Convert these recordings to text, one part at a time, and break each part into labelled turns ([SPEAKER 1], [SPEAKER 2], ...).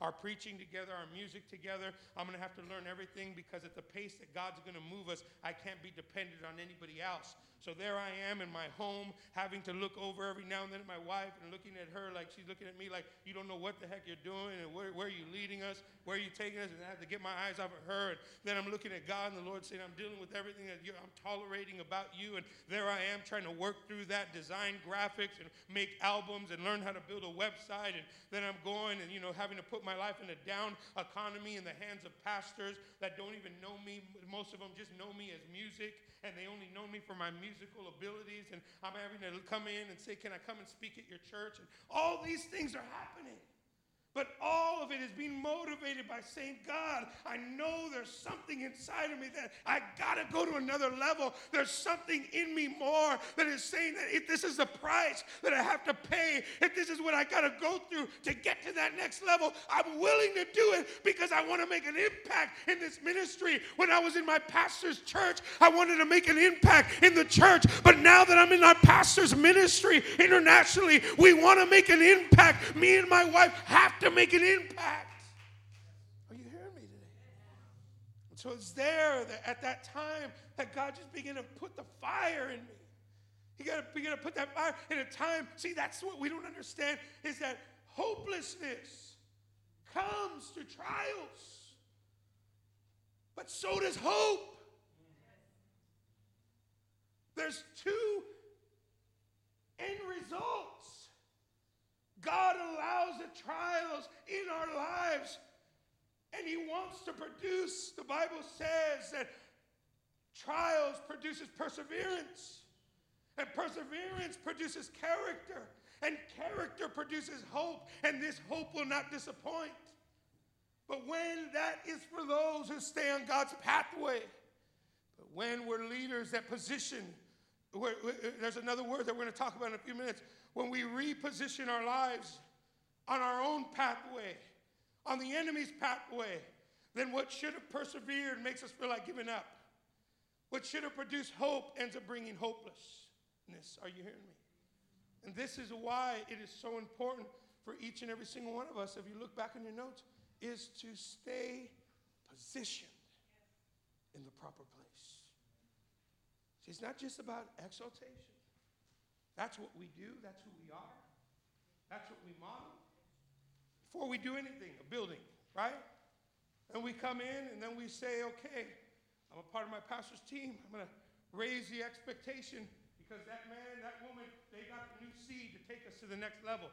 [SPEAKER 1] our preaching together, our music together. I'm going to have to learn everything because at the pace that God's going to move us, I can't be dependent on anybody else. So there I am in my home, having to look over every now and then at my wife and looking at her like she's looking at me like, you don't know what the heck you're doing and where, where are you leading us? Where are you taking us? And I have to get my eyes off of her. And then I'm looking at God and the Lord saying, I'm dealing with everything that I'm tolerating about you. And there I am trying to work through that, design graphics and make albums and learn how to build a website. And then I'm going and, you know, having to put my life in a down economy in the hands of pastors that don't even know me. Most of them just know me as music and they only know me for my musical abilities, and I'm having to come in and say, Can I come and speak at your church? And all these things are happening. But all of it is being motivated by saying, God, I know there's something inside of me that I got to go to another level. There's something in me more that is saying that if this is the price that I have to pay, if this is what I got to go through to get to that next level, I'm willing to do it because I want to make an impact in this ministry. When I was in my pastor's church, I wanted to make an impact in the church. But now that I'm in our pastor's ministry internationally, we want to make an impact. Me and my wife have to to make an impact. Are you hearing me today? And so it's there that at that time that God just began to put the fire in me. He got to begin to put that fire in a time. See, that's what we don't understand is that hopelessness comes to trials, but so does hope. There's two end results. God allows the trials in our lives, and He wants to produce, the Bible says that trials produces perseverance, and perseverance produces character, and character produces hope, and this hope will not disappoint. But when that is for those who stay on God's pathway, but when we're leaders that position, Uh, there's another word that we're going to talk about in a few minutes when we reposition our lives on our own pathway, on the enemy's pathway, then what should have persevered makes us feel like giving up. What should have produced hope ends up bringing hopelessness. Are you hearing me? And this is why it is so important for each and every single one of us, if you look back in your notes, is to stay positioned in the proper place. See, it's not just about exaltation. That's what we do, that's who we are, that's what we model. Before we do anything, a building, right? And we come in and then we say, okay, I'm a part of my pastor's team. I'm going to raise the expectation because that man, that woman, they got the new seed to take us to the next level.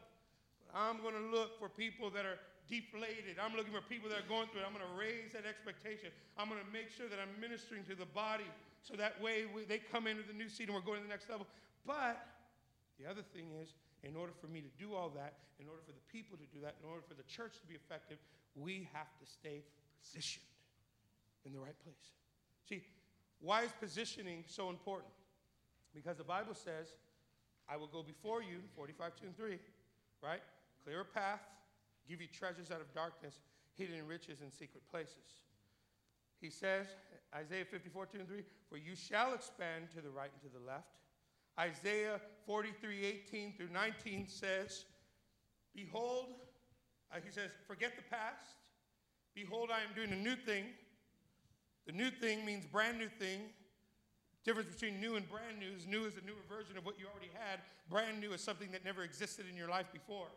[SPEAKER 1] But I'm going to look for people that are deflated. I'm looking for people that are going through it. I'm going to raise that expectation. I'm going to make sure that I'm ministering to the body so that way we, they come into the new seed and we're going to the next level. But the other thing is, in order for me to do all that, in order for the people to do that, in order for the church to be effective, we have to stay positioned in the right place. See, why is positioning so important? Because the Bible says, I will go before you, 45, 2 and 3, right? Clear a path, give you treasures out of darkness, hidden riches in secret places. He says, Isaiah 54, 2 and 3, for you shall expand to the right and to the left Isaiah 43 18 through 19 says, Behold, uh, he says, forget the past. Behold, I am doing a new thing. The new thing means brand new thing. Difference between new and brand new is new is a newer version of what you already had. Brand new is something that never existed in your life before.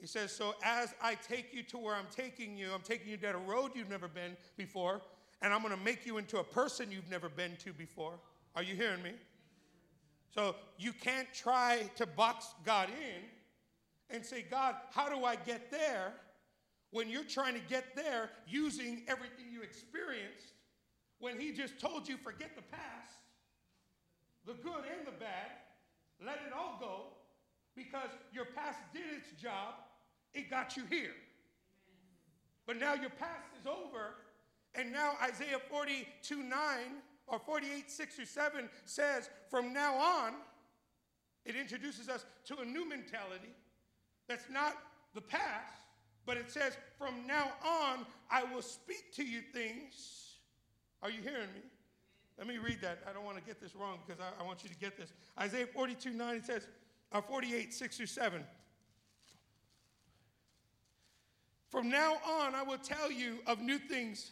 [SPEAKER 1] He says, So as I take you to where I'm taking you, I'm taking you down a road you've never been before, and I'm going to make you into a person you've never been to before. Are you hearing me? So you can't try to box God in and say, God, how do I get there? When you're trying to get there using everything you experienced, when He just told you, forget the past, the good and the bad, let it all go, because your past did its job, it got you here. But now your past is over, and now Isaiah 42 9 or 48, 6 through 7 says, from now on, it introduces us to a new mentality that's not the past, but it says, from now on, I will speak to you things. Are you hearing me? Let me read that. I don't want to get this wrong because I, I want you to get this. Isaiah 42, 9, it says, uh, 48, 6 through 7. From now on, I will tell you of new things,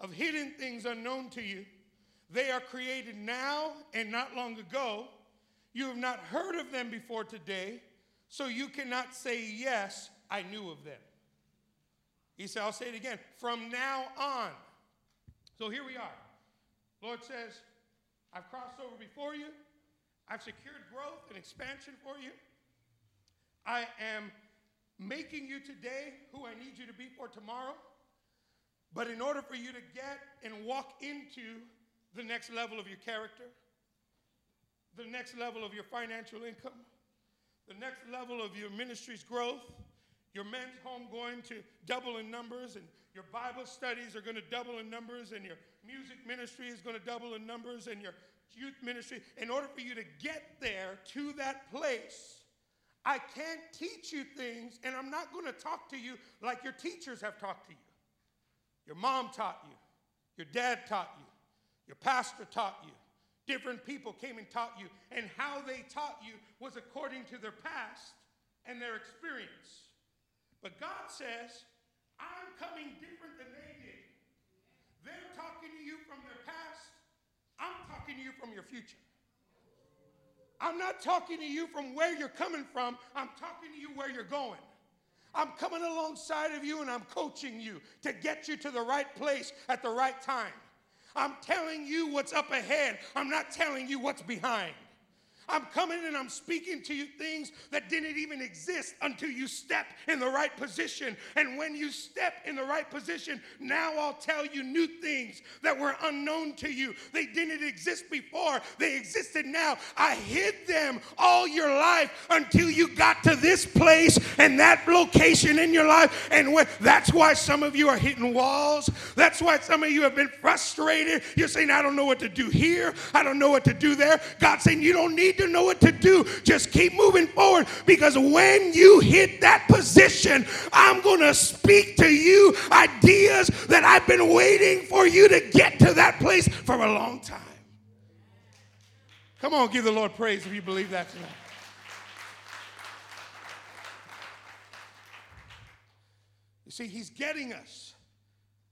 [SPEAKER 1] of hidden things unknown to you. They are created now and not long ago. You have not heard of them before today, so you cannot say, Yes, I knew of them. He said, I'll say it again. From now on. So here we are. Lord says, I've crossed over before you. I've secured growth and expansion for you. I am making you today who I need you to be for tomorrow. But in order for you to get and walk into the next level of your character, the next level of your financial income, the next level of your ministry's growth, your men's home going to double in numbers, and your Bible studies are going to double in numbers, and your music ministry is going to double in numbers, and your youth ministry. In order for you to get there to that place, I can't teach you things, and I'm not going to talk to you like your teachers have talked to you. Your mom taught you, your dad taught you, your pastor taught you. Different people came and taught you, and how they taught you was according to their past and their experience. But God says, I'm coming different than they did. They're talking to you from their past, I'm talking to you from your future. I'm not talking to you from where you're coming from, I'm talking to you where you're going. I'm coming alongside of you and I'm coaching you to get you to the right place at the right time. I'm telling you what's up ahead, I'm not telling you what's behind. I'm coming and I'm speaking to you things that didn't even exist until you step in the right position. And when you step in the right position, now I'll tell you new things that were unknown to you. They didn't exist before, they existed now. I hid them all your life until you got to this place and that location in your life. And when, that's why some of you are hitting walls. That's why some of you have been frustrated. You're saying, I don't know what to do here, I don't know what to do there. God's saying, You don't need to know what to do. Just keep moving forward because when you hit that position, I'm going to speak to you ideas that I've been waiting for you to get to that place for a long time. Come on, give the Lord praise if you believe that tonight. You see, he's getting us.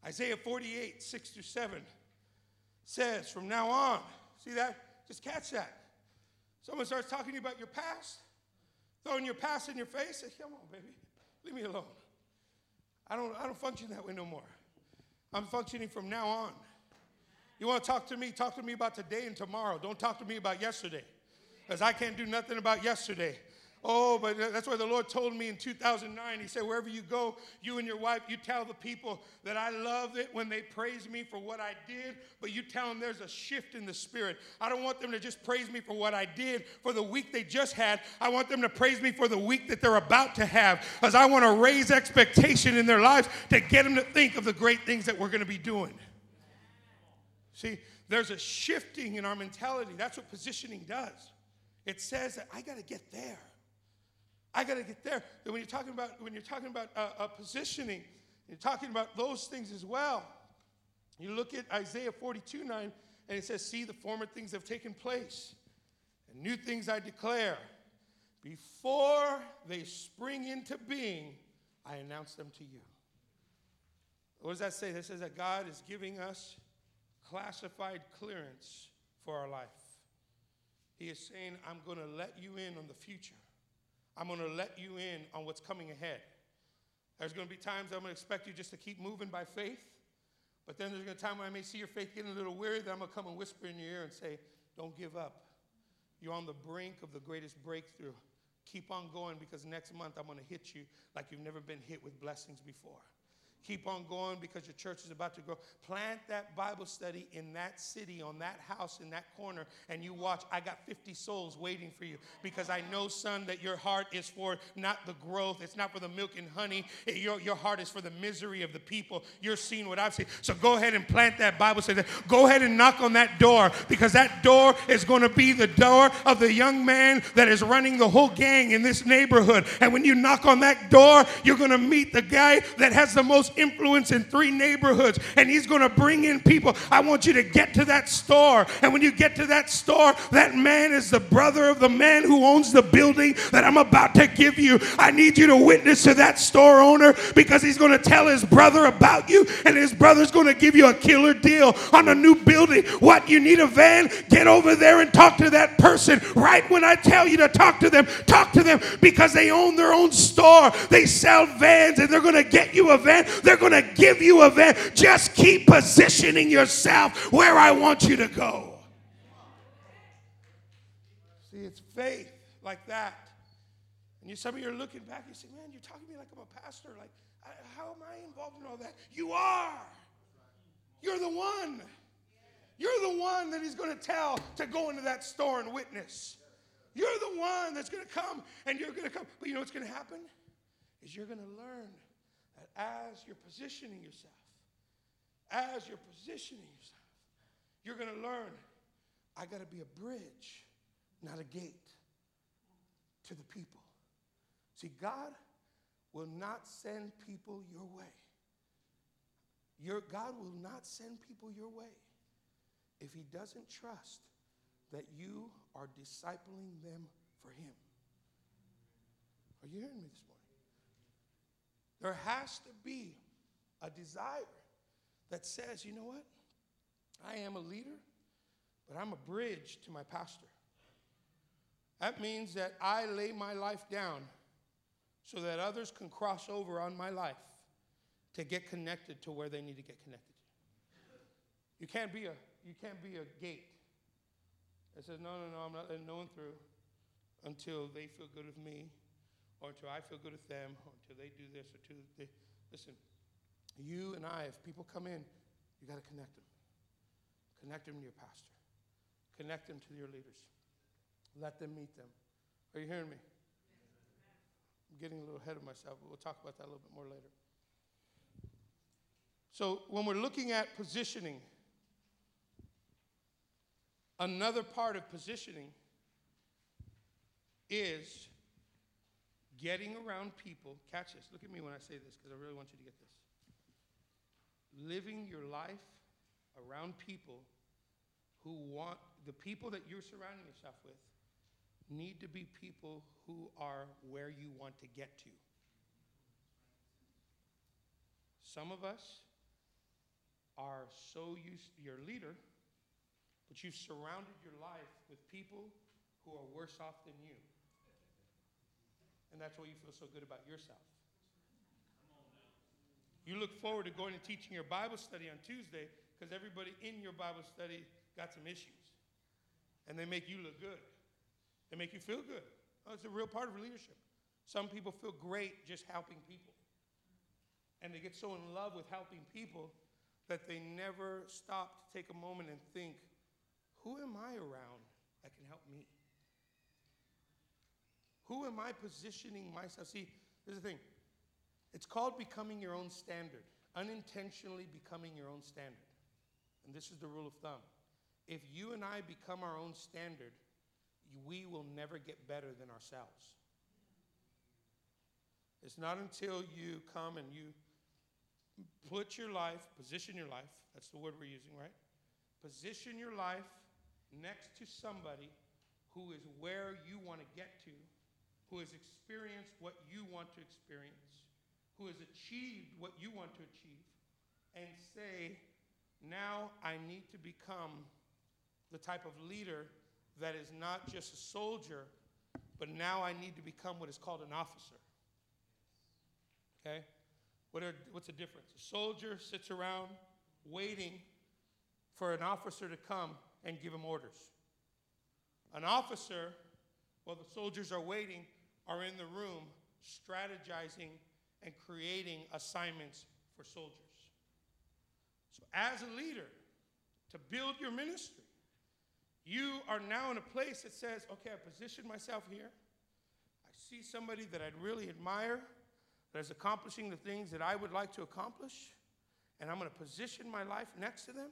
[SPEAKER 1] Isaiah 48, 6 through 7 says, from now on, see that? Just catch that. Someone starts talking to you about your past, throwing your past in your face. Say, come on, baby, leave me alone. I don't, I don't function that way no more. I'm functioning from now on. You want to talk to me? Talk to me about today and tomorrow. Don't talk to me about yesterday, because I can't do nothing about yesterday. Oh, but that's why the Lord told me in 2009. He said, Wherever you go, you and your wife, you tell the people that I love it when they praise me for what I did, but you tell them there's a shift in the spirit. I don't want them to just praise me for what I did for the week they just had. I want them to praise me for the week that they're about to have, because I want to raise expectation in their lives to get them to think of the great things that we're going to be doing. See, there's a shifting in our mentality. That's what positioning does. It says that I got to get there. I got to get there. And when you're talking about when you're talking about uh, uh, positioning, you're talking about those things as well. You look at Isaiah 42 9, and it says, "See, the former things have taken place, and new things I declare. Before they spring into being, I announce them to you." What does that say? That says that God is giving us classified clearance for our life. He is saying, "I'm going to let you in on the future." I'm going to let you in on what's coming ahead. There's going to be times I'm going to expect you just to keep moving by faith, but then there's going to be a time when I may see your faith getting a little weary, that I'm going to come and whisper in your ear and say, Don't give up. You're on the brink of the greatest breakthrough. Keep on going because next month I'm going to hit you like you've never been hit with blessings before. Keep on going because your church is about to grow. Plant that Bible study in that city, on that house, in that corner, and you watch. I got 50 souls waiting for you because I know, son, that your heart is for not the growth, it's not for the milk and honey. Your, your heart is for the misery of the people. You're seeing what I've seen. So go ahead and plant that Bible study. Go ahead and knock on that door because that door is going to be the door of the young man that is running the whole gang in this neighborhood. And when you knock on that door, you're going to meet the guy that has the most influence in three neighborhoods and he's going to bring in people. I want you to get to that store. And when you get to that store, that man is the brother of the man who owns the building that I'm about to give you. I need you to witness to that store owner because he's going to tell his brother about you and his brother's going to give you a killer deal on a new building. What? You need a van? Get over there and talk to that person right when I tell you to talk to them. Talk to them because they own their own store. They sell vans and they're going to get you a van. They're going to give you a van. Just keep positioning yourself where I want you to go. See, it's faith like that. And you, some of you are looking back, and you say, man, you're talking to me like I'm a pastor. Like, how am I involved in all that? You are. You're the one. You're the one that he's going to tell to go into that store and witness. You're the one that's going to come and you're going to come. But you know what's going to happen? Is you're going to learn as you're positioning yourself, as you're positioning yourself, you're going to learn I got to be a bridge, not a gate to the people. See, God will not send people your way. Your, God will not send people your way if He doesn't trust that you are discipling them for Him. Are you hearing me this morning? There has to be a desire that says, you know what? I am a leader, but I'm a bridge to my pastor. That means that I lay my life down so that others can cross over on my life to get connected to where they need to get connected. You can't be a, you can't be a gate that says, no, no, no, I'm not letting no one through until they feel good with me or until I feel good with them or until they do this or until they, listen, you and I, if people come in, you got to connect them. Connect them to your pastor. Connect them to your leaders. Let them meet them. Are you hearing me? I'm getting a little ahead of myself, but we'll talk about that a little bit more later. So, when we're looking at positioning, another part of positioning is getting around people. Catch this. Look at me when I say this because I really want you to get this. Living your life around people who want the people that you're surrounding yourself with need to be people who are where you want to get to. Some of us are so used, you're a leader, but you've surrounded your life with people who are worse off than you. And that's why you feel so good about yourself. You look forward to going and teaching your Bible study on Tuesday because everybody in your Bible study got some issues. And they make you look good. They make you feel good. Oh, it's a real part of leadership. Some people feel great just helping people. And they get so in love with helping people that they never stop to take a moment and think, who am I around that can help me? Who am I positioning myself? See, there's the thing. It's called becoming your own standard, unintentionally becoming your own standard. And this is the rule of thumb. If you and I become our own standard, we will never get better than ourselves. It's not until you come and you put your life, position your life, that's the word we're using, right? Position your life next to somebody who is where you want to get to, who has experienced what you want to experience, who has achieved what you want to achieve, and say, now I need to become the type of leader that is not just a soldier, but now I need to become what is called an officer. Okay? What are, what's the difference? A soldier sits around waiting for an officer to come and give him orders. An officer, while the soldiers are waiting, are in the room strategizing and creating assignments for soldiers. So, as a leader, to build your ministry, you are now in a place that says, okay, I positioned myself here. I see somebody that I'd really admire that is accomplishing the things that I would like to accomplish, and I'm going to position my life next to them.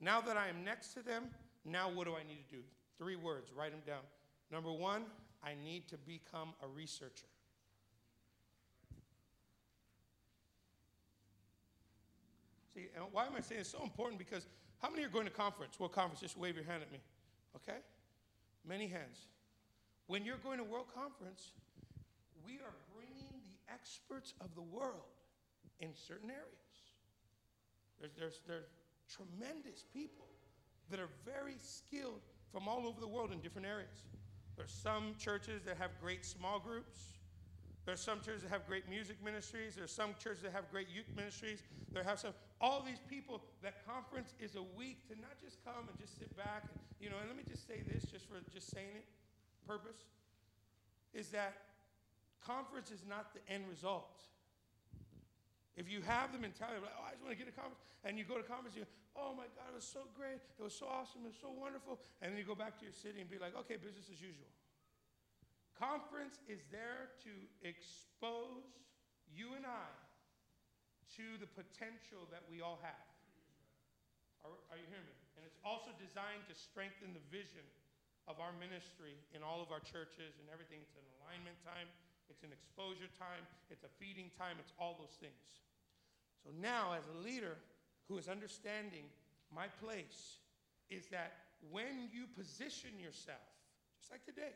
[SPEAKER 1] Now that I am next to them, now what do I need to do? Three words, write them down. Number one, I need to become a researcher. See, and why am I saying it's so important? Because how many are going to conference? What conference? Just wave your hand at me. Okay? Many hands. When you're going to World Conference, we are bringing the experts of the world in certain areas. There's, there's, there's tremendous people that are very skilled from all over the world in different areas. There's some churches that have great small groups. There's some churches that have great music ministries. There's some churches that have great youth ministries. There have some all these people. That conference is a week to not just come and just sit back. And, you know, and let me just say this, just for just saying it, purpose, is that conference is not the end result. If you have the mentality of like, oh, I just want to get a conference, and you go to conference, you oh my God, it was so great, it was so awesome, it was so wonderful, and then you go back to your city and be like, okay, business as usual. Conference is there to expose you and I to the potential that we all have. Are, are you hearing me? And it's also designed to strengthen the vision of our ministry in all of our churches and everything. It's an alignment time, it's an exposure time, it's a feeding time, it's all those things. So now, as a leader who is understanding my place, is that when you position yourself, just like today,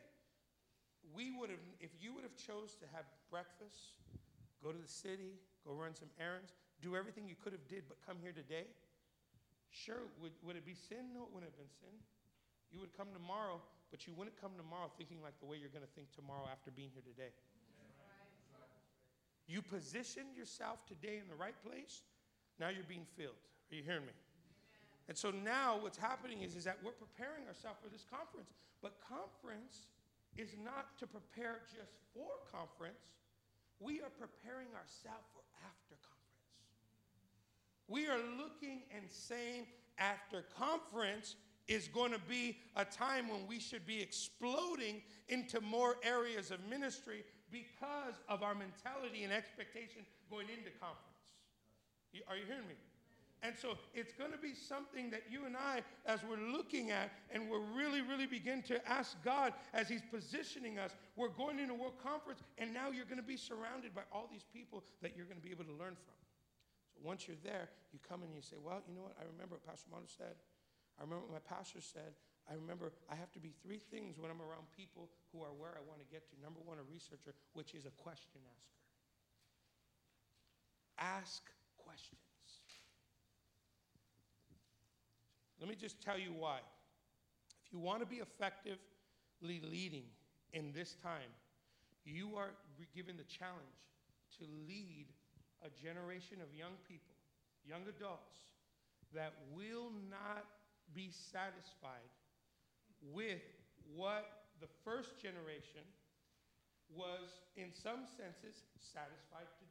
[SPEAKER 1] we would have, if you would have chose to have breakfast, go to the city, go run some errands, do everything you could have did, but come here today, sure, would, would it be sin? No, it wouldn't have been sin. You would come tomorrow, but you wouldn't come tomorrow thinking like the way you're going to think tomorrow after being here today. You positioned yourself today in the right place, now you're being filled. Are you hearing me? And so now what's happening is, is that we're preparing ourselves for this conference. But conference is not to prepare just for conference, we are preparing ourselves for after conference. We are looking and saying, after conference is going to be a time when we should be exploding into more areas of ministry because of our mentality and expectation going into conference. Are you hearing me? And so it's going to be something that you and I, as we're looking at, and we're really, really begin to ask God as He's positioning us. We're going into world conference, and now you're going to be surrounded by all these people that you're going to be able to learn from. So once you're there, you come and you say, Well, you know what? I remember what Pastor Mono said. I remember what my pastor said. I remember I have to be three things when I'm around people who are where I want to get to. Number one, a researcher, which is a question asker. Ask questions. Let me just tell you why. If you want to be effectively leading in this time, you are given the challenge to lead a generation of young people, young adults, that will not be satisfied with what the first generation was, in some senses, satisfied to do.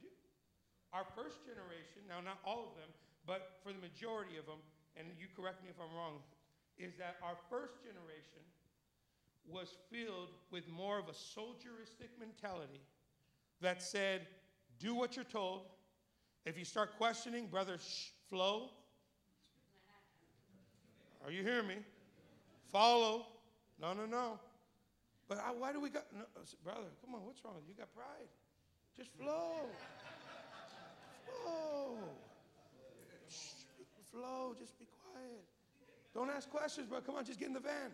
[SPEAKER 1] Our first generation, now not all of them, but for the majority of them, and you correct me if I'm wrong, is that our first generation was filled with more of a soldieristic mentality that said, do what you're told. If you start questioning, brother, shh, flow. Are you hearing me? Follow. No, no, no. But I, why do we got, no, brother, come on, what's wrong? You got pride. Just flow. Shh, flow, just be quiet. Don't ask questions, bro. Come on, just get in the van.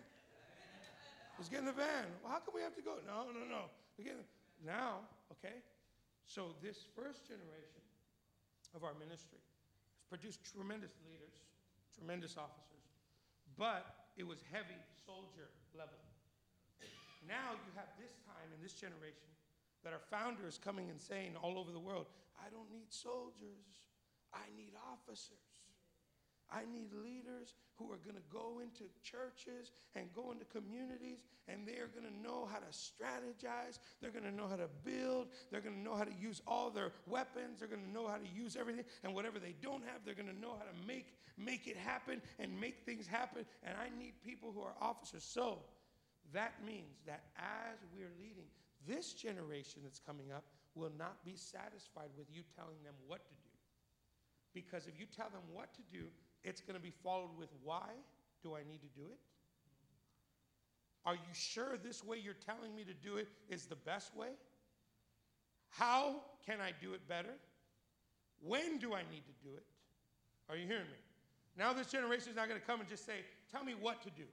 [SPEAKER 1] Just get in the van. Well, how come we have to go? No, no, no. Again, now, okay? So this first generation of our ministry has produced tremendous leaders, tremendous officers, but it was heavy soldier level. Now you have this time in this generation that our founders coming and saying all over the world, I don't need soldiers, I need officers. I need leaders who are going to go into churches and go into communities and they're going to know how to strategize. They're going to know how to build. They're going to know how to use all their weapons. They're going to know how to use everything. And whatever they don't have, they're going to know how to make, make it happen and make things happen. And I need people who are officers. So that means that as we're leading, this generation that's coming up will not be satisfied with you telling them what to do. Because if you tell them what to do, it's going to be followed with why do I need to do it? Are you sure this way you're telling me to do it is the best way? How can I do it better? When do I need to do it? Are you hearing me? Now, this generation is not going to come and just say, Tell me what to do.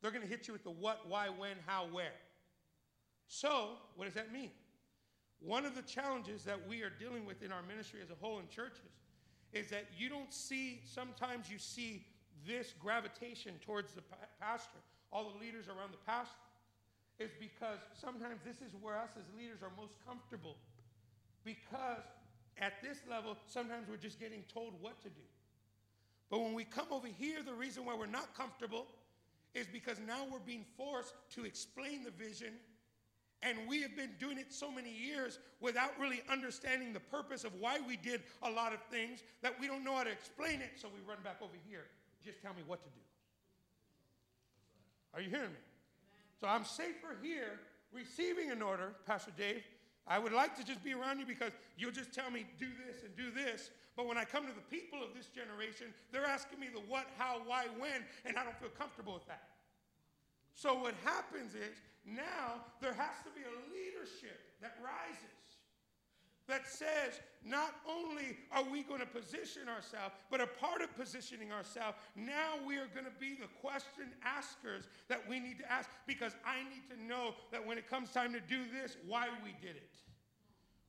[SPEAKER 1] They're going to hit you with the what, why, when, how, where. So, what does that mean? One of the challenges that we are dealing with in our ministry as a whole in churches is that you don't see, sometimes you see this gravitation towards the pastor, all the leaders around the pastor, is because sometimes this is where us as leaders are most comfortable. Because at this level, sometimes we're just getting told what to do. But when we come over here, the reason why we're not comfortable is because now we're being forced to explain the vision. And we have been doing it so many years without really understanding the purpose of why we did a lot of things that we don't know how to explain it. So we run back over here. Just tell me what to do. Are you hearing me? So I'm safer here receiving an order, Pastor Dave. I would like to just be around you because you'll just tell me, do this and do this. But when I come to the people of this generation, they're asking me the what, how, why, when, and I don't feel comfortable with that. So what happens is now there has to be a leadership that rises that says not only are we going to position ourselves, but a part of positioning ourselves, now we are going to be the question askers that we need to ask because I need to know that when it comes time to do this, why we did it.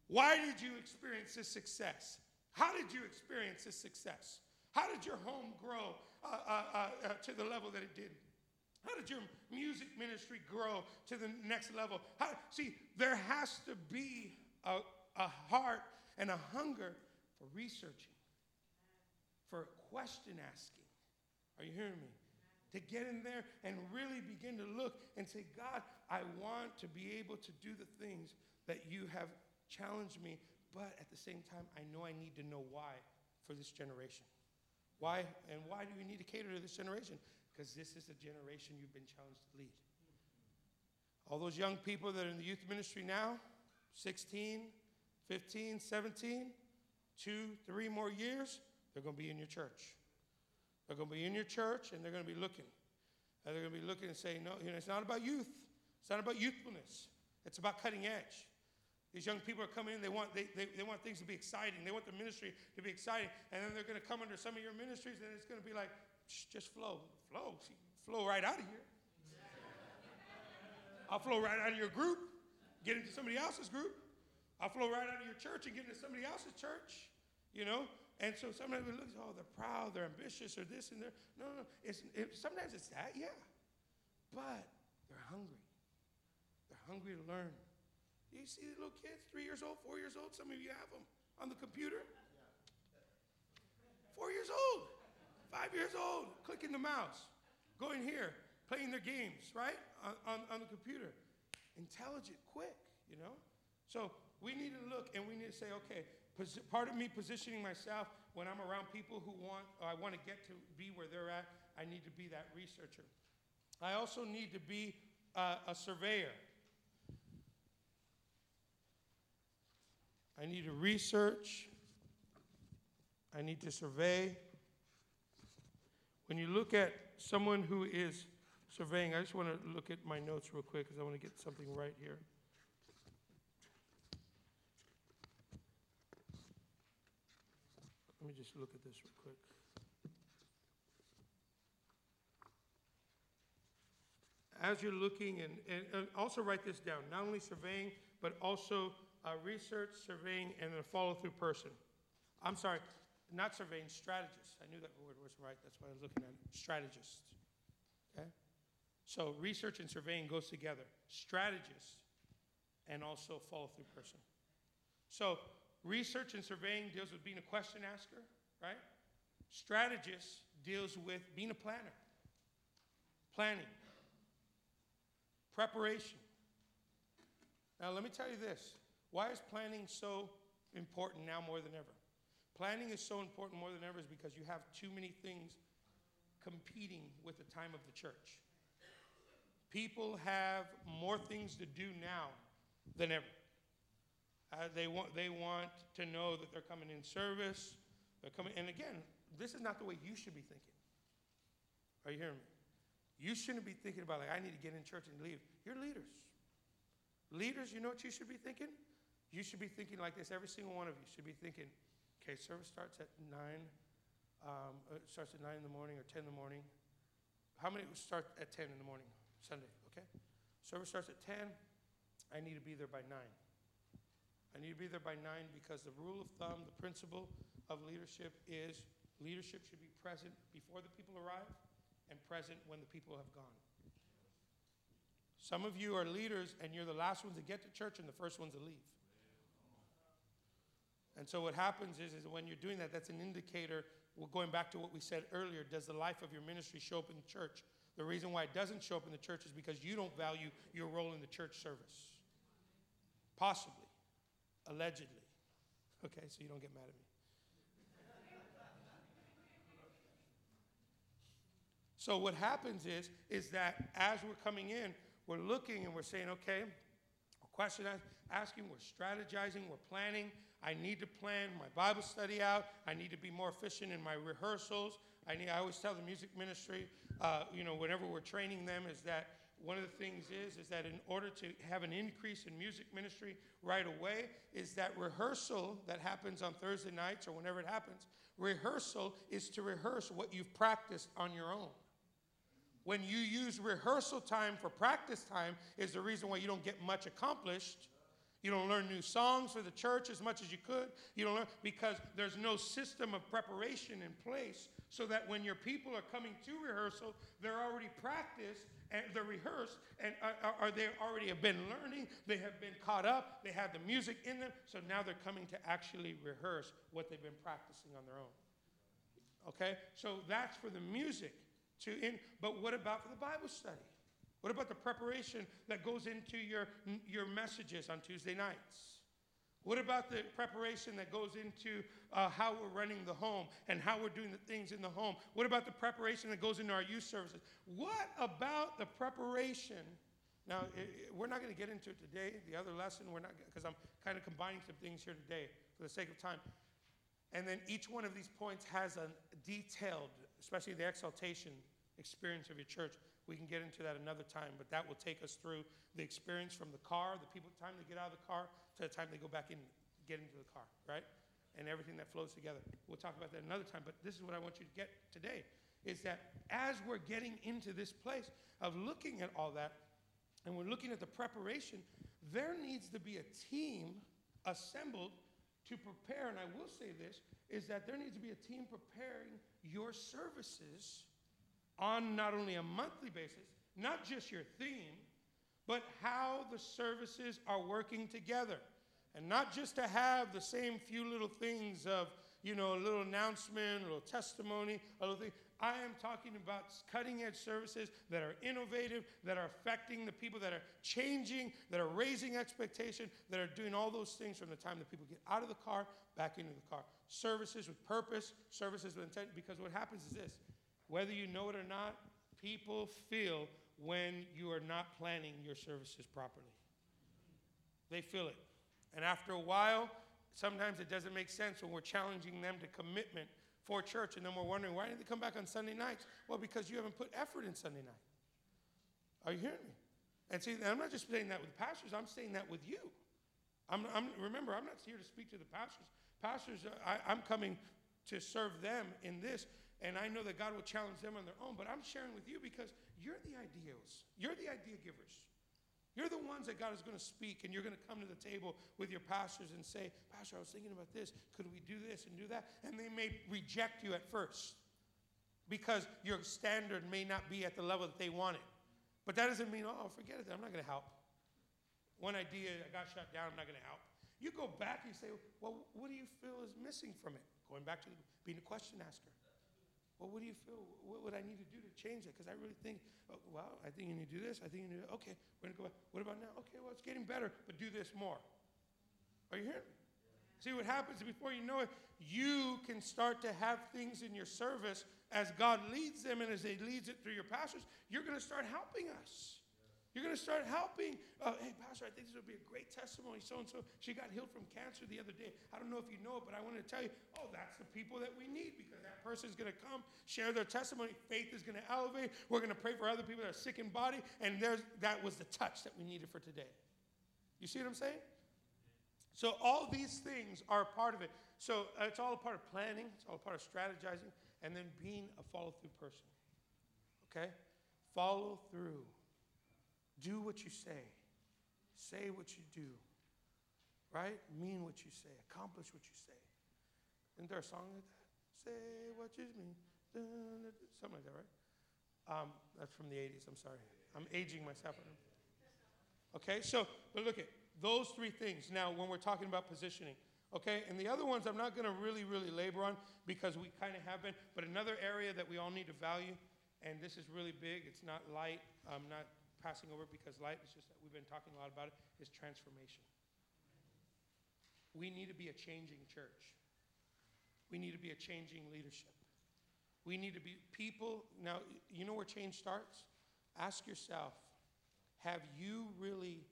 [SPEAKER 1] Why did you experience this success? How did you experience this success? How did your home grow uh, uh, uh, uh, to the level that it did? How did your music ministry grow to the next level? How, see, there has to be a, a heart and a hunger for researching, for question asking. Are you hearing me? To get in there and really begin to look and say, God, I want to be able to do the things that you have challenged me but at the same time, I know I need to know why for this generation. Why? And why do we need to cater to this generation? Because this is the generation you've been challenged to lead. All those young people that are in the youth ministry now, 16, 15, 17, two, three more years, they're going to be in your church. They're going to be in your church and they're going to be looking. And they're going to be looking and saying, no, you know, it's not about youth. It's not about youthfulness. It's about cutting edge. These young people are coming in, they want, they, they, they want things to be exciting. They want the ministry to be exciting. And then they're going to come under some of your ministries and it's going to be like, just flow. Flow. See, flow right out of here. I'll flow right out of your group, get into somebody else's group. I'll flow right out of your church and get into somebody else's church, you know? And so somebody looks, oh, they're proud, they're ambitious, or this and that. No, no, no. It's, it, sometimes it's that, yeah. But they're hungry. They're hungry to learn. You see the little kids, three years old, four years old? Some of you have them on the computer. Four years old, five years old, clicking the mouse, going here, playing their games, right? On, on, on the computer. Intelligent, quick, you know? So we need to look and we need to say, okay, part of me positioning myself when I'm around people who want, I want to get to be where they're at, I need to be that researcher. I also need to be uh, a surveyor. I need to research. I need to survey. When you look at someone who is surveying, I just want to look at my notes real quick because I want to get something right here. Let me just look at this real quick. As you're looking, and, and, and also write this down, not only surveying, but also a research, surveying, and a follow-through person. I'm sorry, not surveying, strategists. I knew that word was right. That's why I was looking at it. Strategist. Okay? So research and surveying goes together. Strategist and also follow-through person. So research and surveying deals with being a question asker, right? Strategist deals with being a planner, planning, preparation. Now, let me tell you this why is planning so important now more than ever? Planning is so important more than ever is because you have too many things competing with the time of the church. People have more things to do now than ever. Uh, they, want, they want to know that they're coming in service. They're coming, and again, this is not the way you should be thinking. Are you hearing me? You shouldn't be thinking about like I need to get in church and leave. You're leaders. Leaders, you know what you should be thinking? You should be thinking like this. Every single one of you should be thinking, okay, service starts at 9. Um, it starts at 9 in the morning or 10 in the morning. How many start at 10 in the morning, Sunday? Okay? Service starts at 10. I need to be there by 9. I need to be there by 9 because the rule of thumb, the principle of leadership is leadership should be present before the people arrive and present when the people have gone. Some of you are leaders and you're the last ones to get to church and the first ones to leave. And so what happens is, is when you're doing that, that's an indicator. Well, going back to what we said earlier, does the life of your ministry show up in the church? The reason why it doesn't show up in the church is because you don't value your role in the church service. Possibly, allegedly. Okay, so you don't get mad at me. So what happens is, is that as we're coming in, we're looking and we're saying, okay, question asking, we're strategizing, we're planning. I need to plan my Bible study out. I need to be more efficient in my rehearsals. I, need, I always tell the music ministry, uh, you know, whenever we're training them, is that one of the things is is that in order to have an increase in music ministry right away is that rehearsal that happens on thursday nights or whenever it happens rehearsal is to rehearse what you've practiced on your own when you use rehearsal time for practice time is the reason why you don't get much accomplished you don't learn new songs for the church as much as you could. You don't learn because there's no system of preparation in place so that when your people are coming to rehearsal they're already practiced and they're rehearsed and are, they already have been learning they have been caught up they have the music in them so now they're coming to actually rehearse what they've been practicing on their own. Okay? So that's for the music to in, but what about for the Bible study? What about the preparation that goes into your, your messages on Tuesday nights? What about the preparation that goes into uh, how we're running the home and how we're doing the things in the home? What about the preparation that goes into our youth services? What about the preparation? Now, it, it, we're not going to get into it today. The other lesson, we're not, because I'm kind of combining some things here today for the sake of time. And then each one of these points has a detailed especially the exaltation experience of your church. We can get into that another time, but that will take us through the experience from the car, the people, time they get out of the car, to the time they go back in, get into the car, right? And everything that flows together. We'll talk about that another time, but this is what I want you to get today is that as we're getting into this place of looking at all that, and we're looking at the preparation, there needs to be a team assembled to prepare, and I will say this, is that there needs to be a team preparing your services on not only a monthly basis, not just your theme, but how the services are working together. And not just to have the same few little things of, you know, a little announcement, a little testimony, a little thing. I am talking about cutting edge services that are innovative, that are affecting the people, that are changing, that are raising expectation, that are doing all those things from the time that people get out of the car back into the car. Services with purpose, services with intent. Because what happens is this whether you know it or not, people feel when you are not planning your services properly. They feel it. And after a while, sometimes it doesn't make sense when we're challenging them to commitment for church, and then we're wondering why didn't they come back on Sunday nights? Well, because you haven't put effort in Sunday night. Are you hearing me? And see, I'm not just saying that with pastors, I'm saying that with you. I'm, I'm, remember, I'm not here to speak to the pastors. Pastors, I, I'm coming to serve them in this, and I know that God will challenge them on their own, but I'm sharing with you because you're the ideals. You're the idea givers. You're the ones that God is going to speak, and you're going to come to the table with your pastors and say, Pastor, I was thinking about this. Could we do this and do that? And they may reject you at first because your standard may not be at the level that they want it. But that doesn't mean, oh, forget it, I'm not going to help. One idea, I got shut down, I'm not going to help. You go back and you say, well, what do you feel is missing from it? Going back to being a question asker. Well, what do you feel? What would I need to do to change it? Because I really think, oh, well, I think you need to do this. I think you need to, okay, we're going to go back. What about now? Okay, well, it's getting better, but do this more. Are you hearing me? See what happens before you know it, you can start to have things in your service as God leads them and as He leads it through your pastors. You're going to start helping us. You're going to start helping. Uh, hey, Pastor, I think this would be a great testimony. So and so, she got healed from cancer the other day. I don't know if you know it, but I want to tell you oh, that's the people that we need because that person is going to come, share their testimony. Faith is going to elevate. We're going to pray for other people that are sick in body. And there's, that was the touch that we needed for today. You see what I'm saying? So, all these things are part of it. So, uh, it's all a part of planning, it's all a part of strategizing. and then being a follow through person. Okay? Follow through. Do what you say. Say what you do. Right? Mean what you say. Accomplish what you say. Isn't there a song like that? Say what you mean. Something like that, right? Um, that's from the 80s. I'm sorry. I'm aging myself. Okay, so, but look at those three things. Now, when we're talking about positioning, okay, and the other ones I'm not going to really, really labor on because we kind of have been, but another area that we all need to value, and this is really big, it's not light, I'm not passing over because light, is just that we've been talking a lot about it, is transformation. We need to be a changing church. We need to be a changing leadership. We need to be people. Now, you know where change starts? Ask yourself have you really,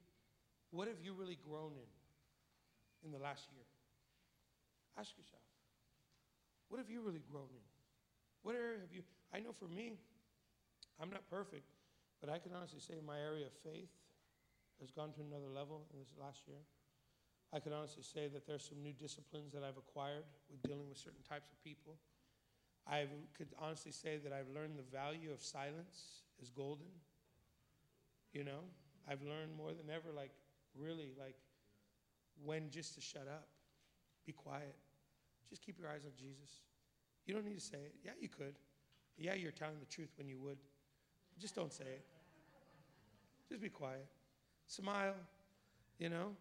[SPEAKER 1] what have you really grown in in the last year? Ask yourself, what have you really grown in? What area have you? I know for me, I'm not perfect, but I can honestly say my area of faith has gone to another level in this last year. I can honestly say that there's some new disciplines that I've acquired with dealing with certain types of people. I could honestly say that I've learned the value of silence is golden. You know, I've learned more than ever, like, really, like, when just to shut up, be quiet, just keep your eyes on Jesus. You don't need to say it. Yeah, you could. Yeah, you're telling the truth when you would. Just don't say it. Just be quiet. Smile, you know.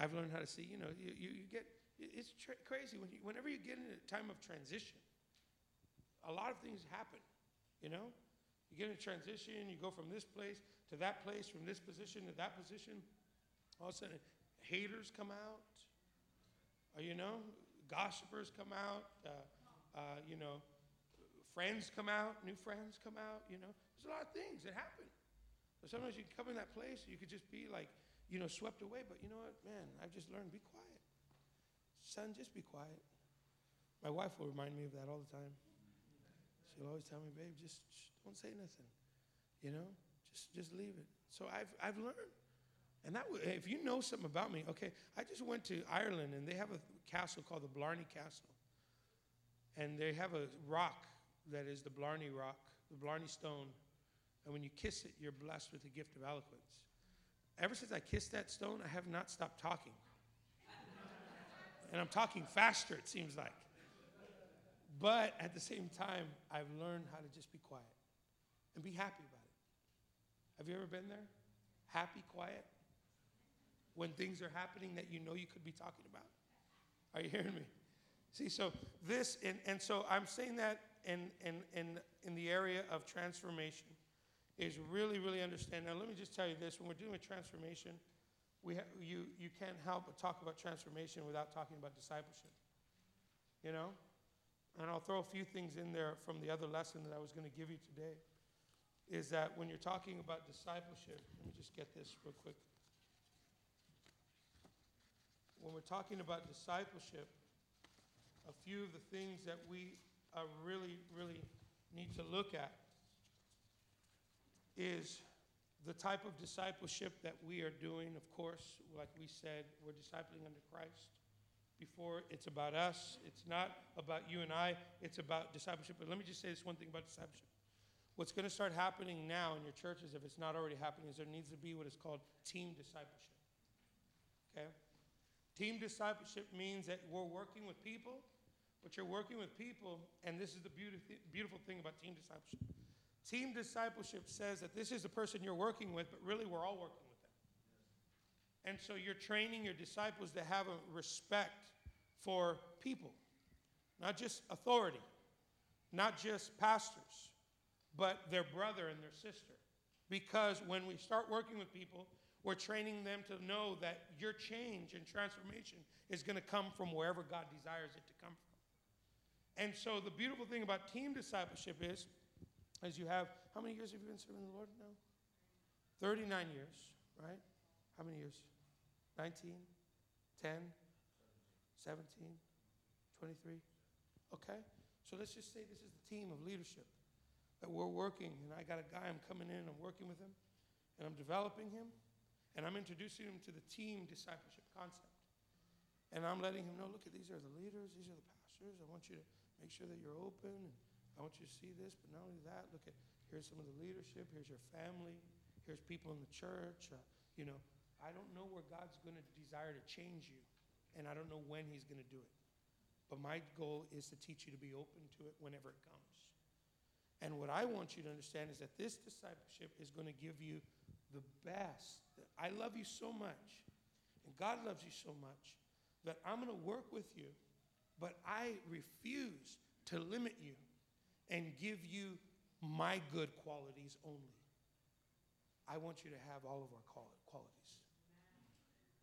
[SPEAKER 1] I've learned how to see, you know, you, you, you get, it's tra- crazy. When you, whenever you get in a time of transition, a lot of things happen, you know? You get in a transition, you go from this place to that place, from this position to that position. All of a sudden, haters come out, or, you know, gossipers come out, uh, uh, you know, friends come out, new friends come out, you know. There's a lot of things that happen. But sometimes you come in that place, you could just be like, you know, swept away. But you know what, man, I've just learned be quiet. Son, just be quiet. My wife will remind me of that all the time. She'll always tell me, babe, just don't say nothing. You know, just just leave it. So I've I've learned. And that if you know something about me, okay, I just went to Ireland and they have a castle called the Blarney Castle. And they have a rock that is the Blarney rock, the Blarney stone. And when you kiss it, you're blessed with the gift of eloquence. Ever since I kissed that stone, I have not stopped talking. and I'm talking faster, it seems like. But at the same time, I've learned how to just be quiet and be happy about it. Have you ever been there? Happy, quiet? When things are happening that you know you could be talking about. Are you hearing me? See, so this, and, and so I'm saying that in, in, in, in the area of transformation is really, really understand. Now, let me just tell you this when we're doing a transformation, we ha- you, you can't help but talk about transformation without talking about discipleship. You know? And I'll throw a few things in there from the other lesson that I was going to give you today. Is that when you're talking about discipleship, let me just get this real quick. When we're talking about discipleship, a few of the things that we uh, really, really need to look at is the type of discipleship that we are doing. Of course, like we said, we're discipling under Christ. Before it's about us, it's not about you and I, it's about discipleship. But let me just say this one thing about discipleship. What's going to start happening now in your churches, if it's not already happening, is there needs to be what is called team discipleship. Okay? Team discipleship means that we're working with people, but you're working with people, and this is the beautiful thing about team discipleship Team discipleship says that this is the person you're working with, but really we're all working with them. And so you're training your disciples to have a respect for people, not just authority, not just pastors, but their brother and their sister. Because when we start working with people, we're training them to know that your change and transformation is going to come from wherever God desires it to come from. And so the beautiful thing about team discipleship is as you have, how many years have you been serving the Lord now? 39 years, right? How many years? 19, 10, 17, 23? Okay? So let's just say this is the team of leadership that we're working, and I got a guy, I'm coming in, I'm working with him, and I'm developing him, and I'm introducing him to the team discipleship concept. And I'm letting him know look at these are the leaders, these are the pastors. I want you to make sure that you're open. And I want you to see this. But not only that, look at here's some of the leadership. Here's your family. Here's people in the church. Uh, you know, I don't know where God's going to desire to change you, and I don't know when He's going to do it. But my goal is to teach you to be open to it whenever it comes. And what I want you to understand is that this discipleship is going to give you the best. I love you so much, and God loves you so much, that I'm going to work with you, but I refuse to limit you and give you my good qualities only. I want you to have all of our qualities.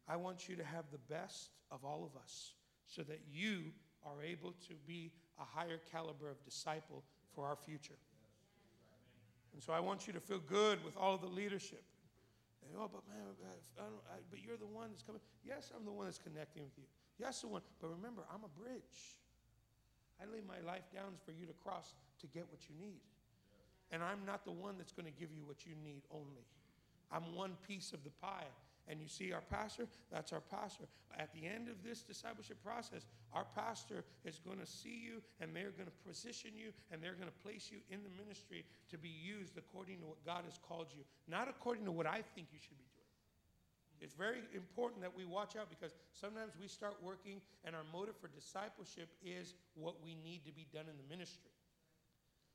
[SPEAKER 1] I want you to have the best of all of us so that you are able to be a higher caliber of disciple for our future. And so I want you to feel good with all of the leadership. And, oh, but man, I I, but you're the one that's coming. Yes, I'm the one that's connecting with you. Yes, the one. But remember, I'm a bridge. I lay my life down for you to cross to get what you need. And I'm not the one that's going to give you what you need only. I'm one piece of the pie. And you see our pastor, that's our pastor. At the end of this discipleship process, our pastor is going to see you and they're going to position you and they're going to place you in the ministry to be used according to what God has called you, not according to what I think you should be. It's very important that we watch out because sometimes we start working and our motive for discipleship is what we need to be done in the ministry.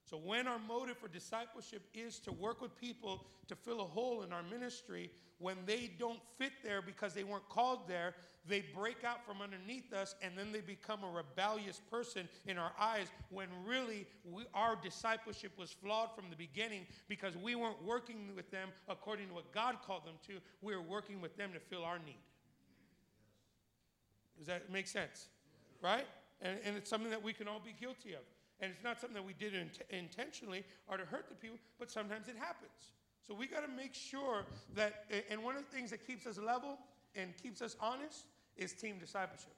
[SPEAKER 1] So, when our motive for discipleship is to work with people to fill a hole in our ministry, when they don't fit there because they weren't called there, they break out from underneath us and then they become a rebellious person in our eyes when really we, our discipleship was flawed from the beginning because we weren't working with them according to what God called them to. We were working with them to fill our need. Does that make sense? Right? And, and it's something that we can all be guilty of. And it's not something that we did int- intentionally or to hurt the people, but sometimes it happens. So we got to make sure that, and one of the things that keeps us level and keeps us honest is team discipleship.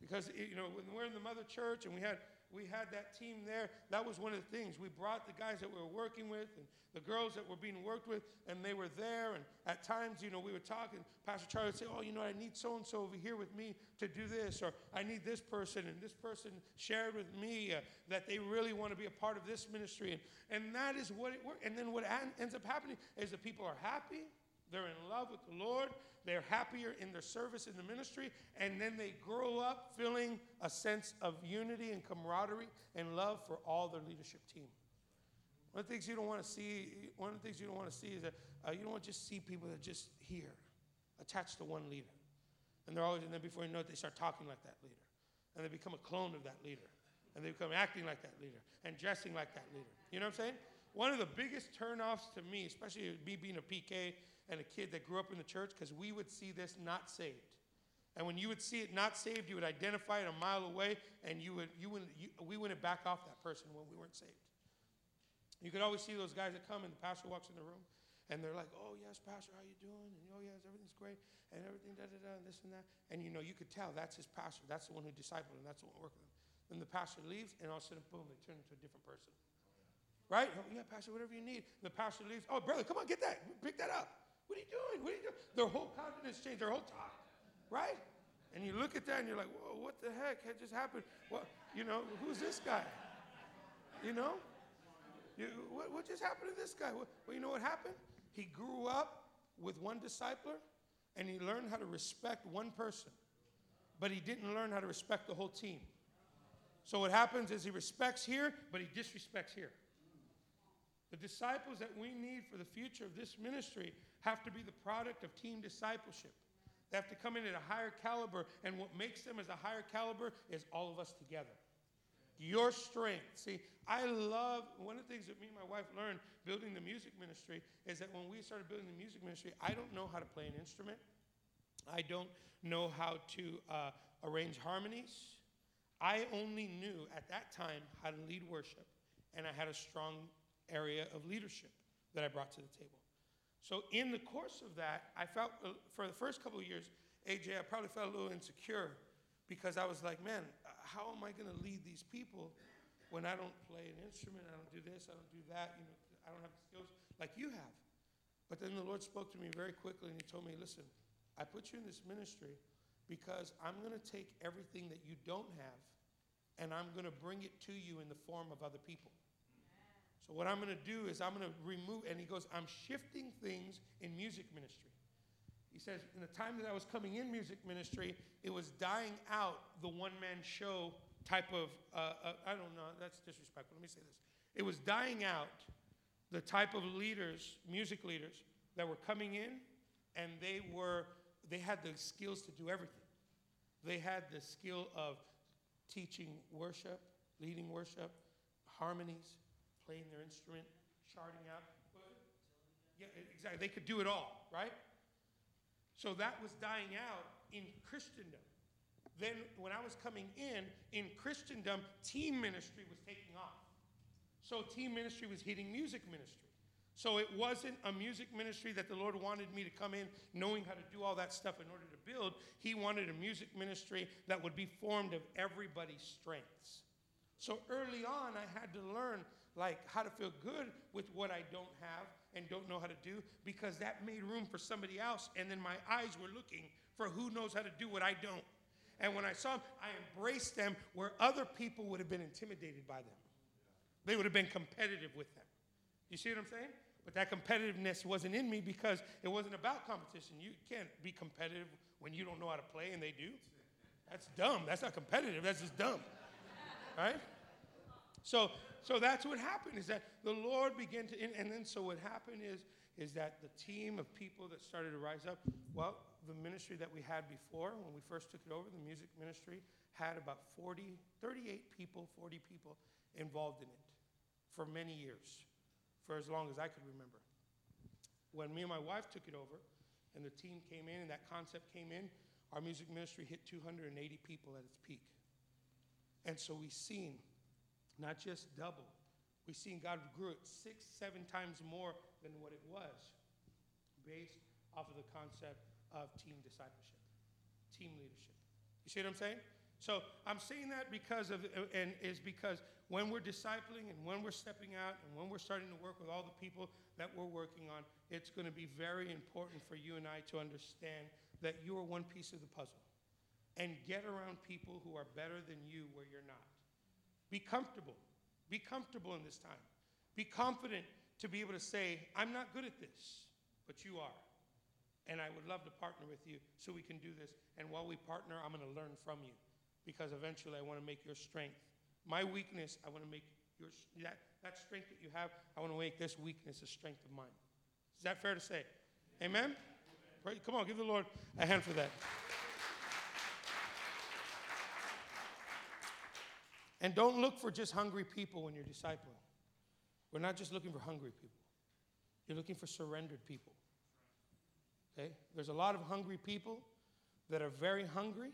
[SPEAKER 1] Because, you know, when we're in the mother church and we had we had that team there. That was one of the things. We brought the guys that we were working with and the girls that were being worked with, and they were there. And at times, you know, we were talking. Pastor Charlie would say, Oh, you know, I need so and so over here with me to do this, or I need this person, and this person shared with me uh, that they really want to be a part of this ministry. And, and that is what it worked. And then what ends up happening is that people are happy, they're in love with the Lord, they're happier in their service in the ministry, and then they grow up feeling a sense of unity and camaraderie and love for all their leadership team. One of the things you don't want to see, one of the things you don't want to see is that uh, you don't want to just see people that are just here, attached to one leader. And they're always, and then before you know it, they start talking like that leader. And they become a clone of that leader. And they become acting like that leader and dressing like that leader. You know what I'm saying? One of the biggest turnoffs to me, especially me being a PK and a kid that grew up in the church, because we would see this not saved. And when you would see it not saved, you would identify it a mile away, and you would, you would, you, we wouldn't back off that person when we weren't saved. You could always see those guys that come, and the pastor walks in the room, and they're like, "Oh yes, pastor, how you doing?" And oh yes, everything's great, and everything da da da, and this and that. And you know, you could tell that's his pastor. That's the one who discipled him. That's the one working with him. Then the pastor leaves, and all of a sudden, boom, they turn into a different person. Right? Oh, yeah, pastor, whatever you need. And the pastor leaves. Oh, brother, come on, get that. Pick that up. What are you doing? What are you doing? Their whole countenance changed. Their whole talk. Right? And you look at that and you're like, whoa, what the heck had just happened? What, you know, who's this guy? You know? You, what, what just happened to this guy? Well, you know what happened? He grew up with one discipler and he learned how to respect one person, but he didn't learn how to respect the whole team. So what happens is he respects here, but he disrespects here. The disciples that we need for the future of this ministry have to be the product of team discipleship. They have to come in at a higher caliber, and what makes them as a higher caliber is all of us together. Your strength. See, I love one of the things that me and my wife learned building the music ministry is that when we started building the music ministry, I don't know how to play an instrument. I don't know how to uh, arrange harmonies. I only knew at that time how to lead worship, and I had a strong area of leadership that I brought to the table. So, in the course of that, I felt uh, for the first couple of years, AJ, I probably felt a little insecure because I was like, man, how am I going to lead these people when I don't play an instrument? I don't do this, I don't do that. You know, I don't have the skills like you have. But then the Lord spoke to me very quickly and He told me, listen, I put you in this ministry because I'm going to take everything that you don't have and I'm going to bring it to you in the form of other people. So what I'm going to do is I'm going to remove, and he goes, I'm shifting things in music ministry. He says, in the time that I was coming in music ministry, it was dying out the one man show type of, uh, uh, I don't know, that's disrespectful. Let me say this. It was dying out the type of leaders, music leaders, that were coming in and they were, they had the skills to do everything. They had the skill of teaching worship, leading worship, harmonies, playing their instrument, charting out. Yeah, exactly. They could do it all, right? So that was dying out in Christendom. Then, when I was coming in, in Christendom, team ministry was taking off. So, team ministry was hitting music ministry. So, it wasn't a music ministry that the Lord wanted me to come in knowing how to do all that stuff in order to build. He wanted a music ministry that would be formed of everybody's strengths. So, early on, I had to learn like how to feel good with what I don't have and don't know how to do because that made room for somebody else. And then my eyes were looking for who knows how to do what I don't. And when I saw them, I embraced them where other people would have been intimidated by them. They would have been competitive with them. You see what I'm saying? But that competitiveness wasn't in me because it wasn't about competition. You can't be competitive when you don't know how to play and they do. That's dumb. That's not competitive. That's just dumb. Right? So, so that's what happened is that the Lord began to, and then so what happened is, is that the team of people that started to rise up, well, the ministry that we had before, when we first took it over, the music ministry, had about 40, 38 people, 40 people involved in it for many years, for as long as I could remember. When me and my wife took it over, and the team came in, and that concept came in, our music ministry hit 280 people at its peak. And so we seen not just double. We've seen God grew it six, seven times more than what it was based off of the concept of team discipleship, team leadership. You see what I'm saying? So I'm saying that because of, and is because when we're discipling and when we're stepping out and when we're starting to work with all the people that we're working on, it's going to be very important for you and I to understand that you are one piece of the puzzle and get around people who are better than you where you're not. Be comfortable. Be comfortable in this time. Be confident to be able to say, I'm not good at this, but you are. And I would love to partner with you so we can do this. And while we partner, I'm going to learn from you because eventually I want to make your strength. My weakness, I want to make your, that, that strength that you have, I want to make this weakness a strength of mine. Is that fair to say? Amen? Amen. Come on, give the Lord a hand for that. And don't look for just hungry people when you're discipling. We're not just looking for hungry people, you're looking for surrendered people. Okay? There's a lot of hungry people that are very hungry,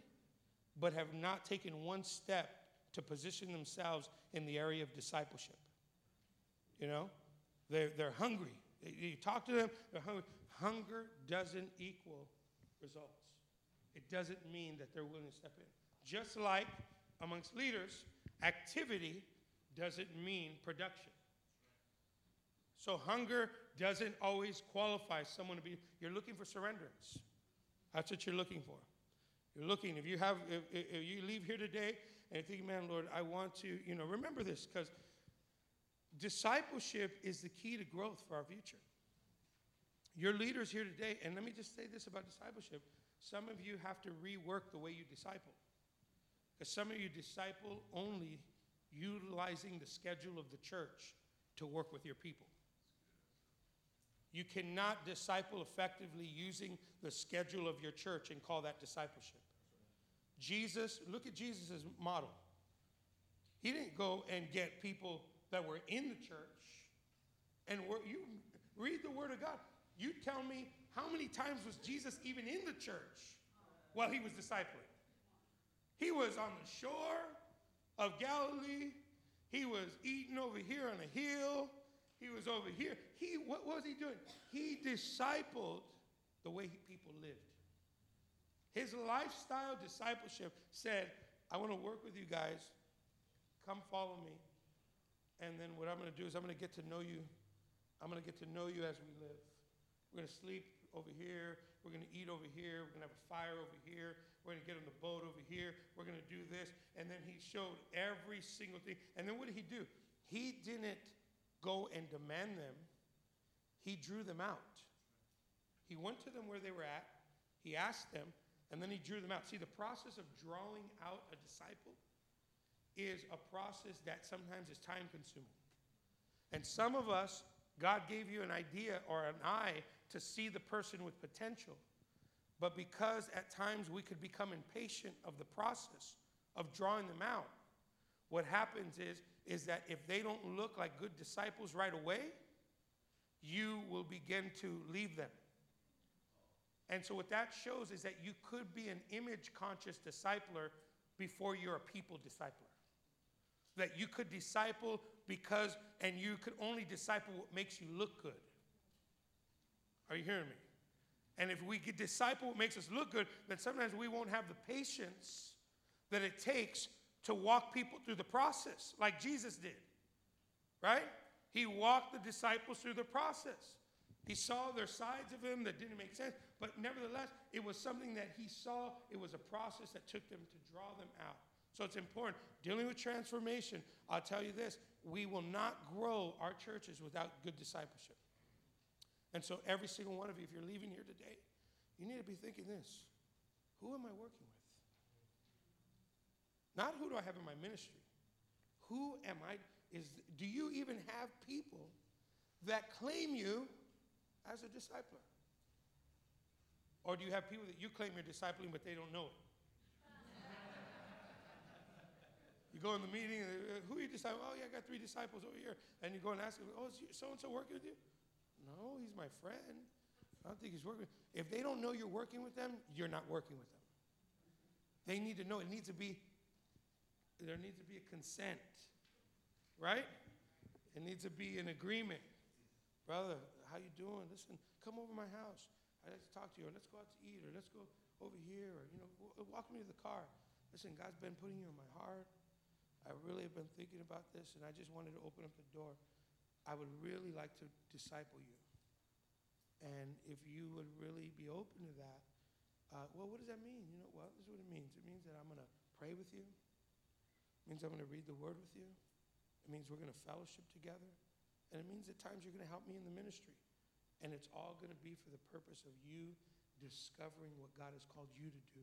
[SPEAKER 1] but have not taken one step to position themselves in the area of discipleship. You know? They're, they're hungry. You talk to them, they're hungry. Hunger doesn't equal results. It doesn't mean that they're willing to step in. Just like amongst leaders, Activity doesn't mean production. So hunger doesn't always qualify someone to be, you're looking for surrenderance. That's what you're looking for. You're looking, if you have, if, if you leave here today and you think, man, Lord, I want to, you know, remember this because discipleship is the key to growth for our future. Your leaders here today, and let me just say this about discipleship some of you have to rework the way you disciple. Because some of you disciple only utilizing the schedule of the church to work with your people. You cannot disciple effectively using the schedule of your church and call that discipleship. Jesus, look at Jesus' model. He didn't go and get people that were in the church and were, you read the word of God. You tell me how many times was Jesus even in the church while he was discipling? He was on the shore of Galilee. He was eating over here on a hill. He was over here. He, what was he doing? He discipled the way people lived. His lifestyle discipleship said, I want to work with you guys. Come follow me. And then what I'm going to do is I'm going to get to know you. I'm going to get to know you as we live. We're going to sleep over here. We're going to eat over here. We're going to have a fire over here. We're going to get on the boat over here. We're going to do this. And then he showed every single thing. And then what did he do? He didn't go and demand them, he drew them out. He went to them where they were at, he asked them, and then he drew them out. See, the process of drawing out a disciple is a process that sometimes is time consuming. And some of us, God gave you an idea or an eye to see the person with potential. But because at times we could become impatient of the process of drawing them out, what happens is, is that if they don't look like good disciples right away, you will begin to leave them. And so, what that shows is that you could be an image conscious discipler before you're a people discipler. That you could disciple because, and you could only disciple what makes you look good. Are you hearing me? And if we disciple what makes us look good, then sometimes we won't have the patience that it takes to walk people through the process, like Jesus did. Right? He walked the disciples through the process. He saw their sides of him that didn't make sense, but nevertheless, it was something that he saw. It was a process that took them to draw them out. So it's important. Dealing with transformation, I'll tell you this we will not grow our churches without good discipleship. And so, every single one of you, if you're leaving here today, you need to be thinking this Who am I working with? Not who do I have in my ministry? Who am I? Is, do you even have people that claim you as a discipler? Or do you have people that you claim you're discipling, but they don't know it? you go in the meeting, and, uh, who are you discipling? Oh, yeah, I got three disciples over here. And you go and ask them, oh, is so and so working with you? No, he's my friend. I don't think he's working. If they don't know you're working with them, you're not working with them. They need to know. It needs to be, there needs to be a consent, right? It needs to be an agreement. Brother, how you doing? Listen, come over my house. I'd like to talk to you, or let's go out to eat, or let's go over here, or you know, uh, walk me to the car. Listen, God's been putting you in my heart. I really have been thinking about this, and I just wanted to open up the door. I would really like to disciple you. And if you would really be open to that, uh, well, what does that mean? You know, well, this is what it means. It means that I'm going to pray with you. It means I'm going to read the word with you. It means we're going to fellowship together. And it means at times you're going to help me in the ministry. And it's all going to be for the purpose of you discovering what God has called you to do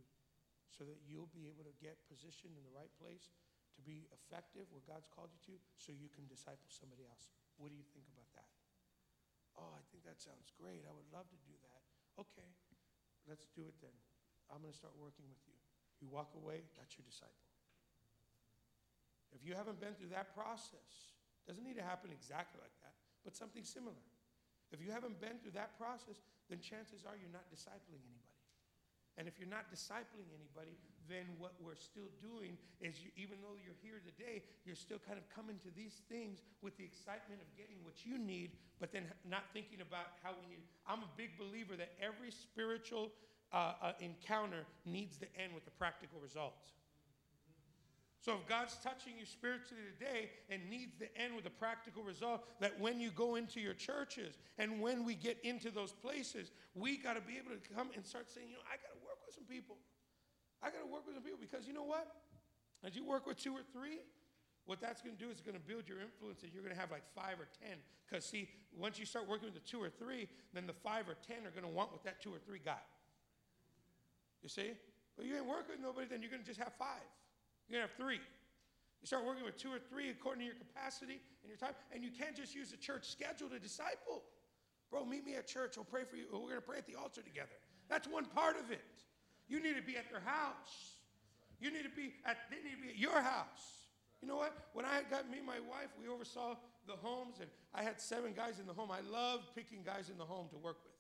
[SPEAKER 1] so that you'll be able to get positioned in the right place to be effective where God's called you to so you can disciple somebody else. What do you think about that? Oh, I think that sounds great. I would love to do that. Okay, let's do it then. I'm going to start working with you. You walk away, that's your disciple. If you haven't been through that process, doesn't need to happen exactly like that, but something similar. If you haven't been through that process, then chances are you're not discipling anybody. And if you're not discipling anybody, then what we're still doing is, you, even though you're here today, you're still kind of coming to these things with the excitement of getting what you need, but then not thinking about how we need. I'm a big believer that every spiritual uh, uh, encounter needs to end with a practical result. So if God's touching you spiritually today and needs to end with a practical result, that when you go into your churches and when we get into those places, we got to be able to come and start saying, you know, I got to some people. I got to work with some people because you know what? As you work with two or three, what that's going to do is going to build your influence and you're going to have like five or ten. Because see, once you start working with the two or three, then the five or ten are going to want what that two or three got. You see? but you ain't working with nobody, then you're going to just have five. You're going to have three. You start working with two or three according to your capacity and your time, and you can't just use the church schedule to disciple. Bro, meet me at church. We'll pray for you. We're going to pray at the altar together. That's one part of it. You need to be at their house. You need to be at, they need to be at your house. You know what? When I got me and my wife, we oversaw the homes, and I had seven guys in the home. I loved picking guys in the home to work with.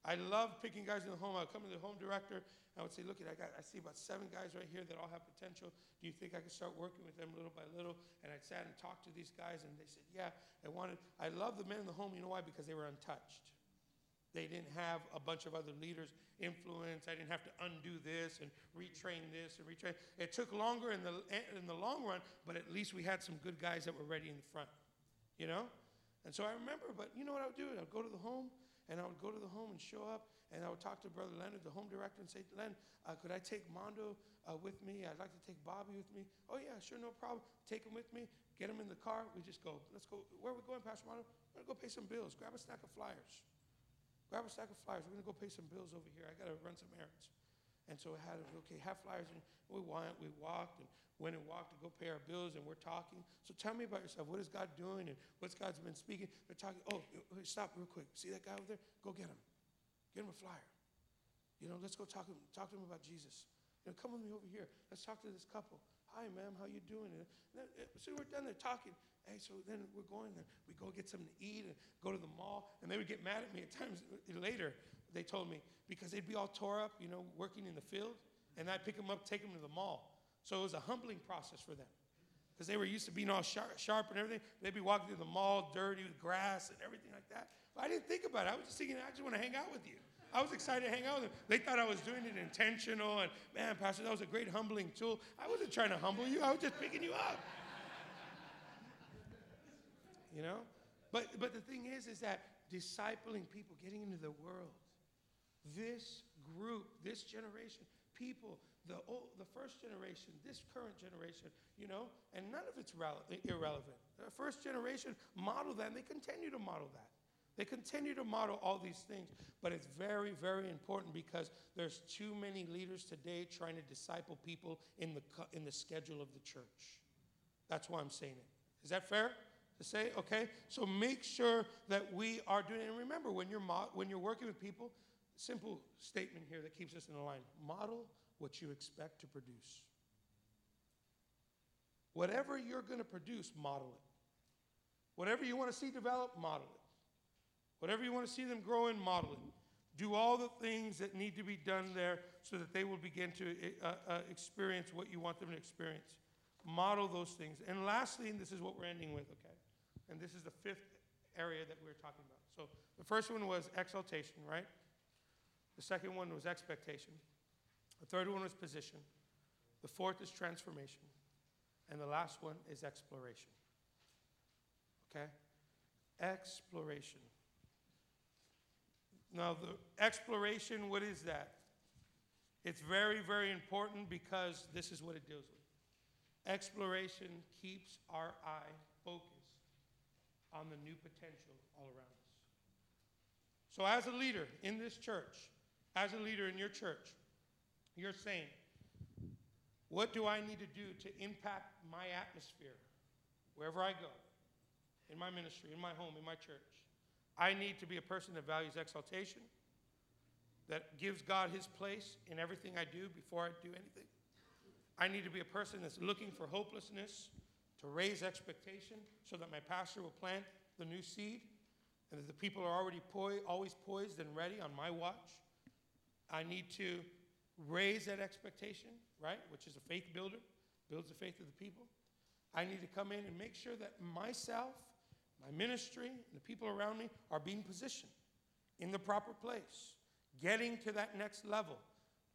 [SPEAKER 1] I love picking guys in the home. I would come to the home director. I would say, look, at I, got, I see about seven guys right here that all have potential. Do you think I could start working with them little by little? And I sat and talked to these guys, and they said, yeah. I wanted. I love the men in the home. You know why? Because they were untouched. They didn't have a bunch of other leaders' influence. I didn't have to undo this and retrain this and retrain. It took longer in the in the long run, but at least we had some good guys that were ready in the front. You know. And so I remember, but you know what I would do? I'd go to the home and I would go to the home and show up, and I would talk to Brother Leonard, the home director, and say, Len, uh, could I take Mondo uh, with me? I'd like to take Bobby with me. Oh, yeah, sure, no problem. Take him with me. Get him in the car. We just go, let's go. Where are we going, Pastor Mondo? We're going to go pay some bills. Grab a stack of flyers. Grab a stack of flyers. We're going to go pay some bills over here. I got to run some errands. And so I had, okay, have flyers. And we went, we walked, and went and walked to go pay our bills, and we're talking. So tell me about yourself. What is God doing, and what's God's been speaking? They're talking. Oh, stop real quick. See that guy over there? Go get him. Get him a flyer. You know, let's go talk to him, talk to him about Jesus. You know, come with me over here. Let's talk to this couple. Hi, ma'am. How you doing? And then, eh, so we're done there talking. Hey, so then we're going and we go get something to eat and go to the mall. And they would get mad at me at times later. They told me because they'd be all tore up, you know, working in the field, and I'd pick them up, take them to the mall. So it was a humbling process for them because they were used to being all sharp, sharp and everything. They'd be walking through the mall dirty with grass and everything like that. But I didn't think about it. I was just thinking, I just want to hang out with you. I was excited to hang out with them. They thought I was doing it intentional, and man, Pastor, that was a great humbling tool. I wasn't trying to humble you, I was just picking you up. You know? But but the thing is, is that discipling people, getting into the world, this group, this generation, people, the old, the first generation, this current generation, you know, and none of it's rele- irrelevant. The first generation model that, and they continue to model that. They continue to model all these things, but it's very, very important because there's too many leaders today trying to disciple people in the, in the schedule of the church. That's why I'm saying it. Is that fair to say? Okay? So make sure that we are doing it. And remember, when you're, mo- when you're working with people, simple statement here that keeps us in the line model what you expect to produce. Whatever you're going to produce, model it. Whatever you want to see develop, model it. Whatever you want to see them grow in, model it. Do all the things that need to be done there so that they will begin to uh, uh, experience what you want them to experience. Model those things. And lastly, and this is what we're ending with, okay? And this is the fifth area that we are talking about. So the first one was exaltation, right? The second one was expectation. The third one was position. The fourth is transformation. And the last one is exploration. Okay? Exploration. Now, the exploration, what is that? It's very, very important because this is what it deals with. Exploration keeps our eye focused on the new potential all around us. So, as a leader in this church, as a leader in your church, you're saying, what do I need to do to impact my atmosphere wherever I go, in my ministry, in my home, in my church? I need to be a person that values exaltation, that gives God his place in everything I do before I do anything. I need to be a person that's looking for hopelessness, to raise expectation so that my pastor will plant the new seed and that the people are already poi- always poised and ready on my watch. I need to raise that expectation, right, which is a faith builder, builds the faith of the people. I need to come in and make sure that myself my ministry and the people around me are being positioned in the proper place, getting to that next level.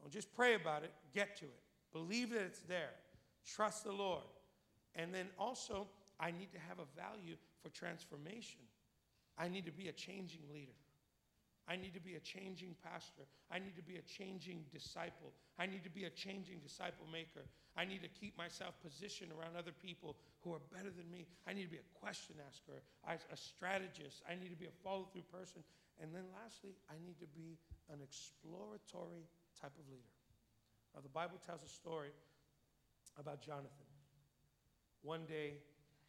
[SPEAKER 1] Don't just pray about it, get to it. Believe that it's there. Trust the Lord. And then also, I need to have a value for transformation. I need to be a changing leader. I need to be a changing pastor. I need to be a changing disciple. I need to be a changing disciple maker. I need to keep myself positioned around other people who are better than me. I need to be a question asker, a strategist. I need to be a follow through person. And then lastly, I need to be an exploratory type of leader. Now, the Bible tells a story about Jonathan. One day,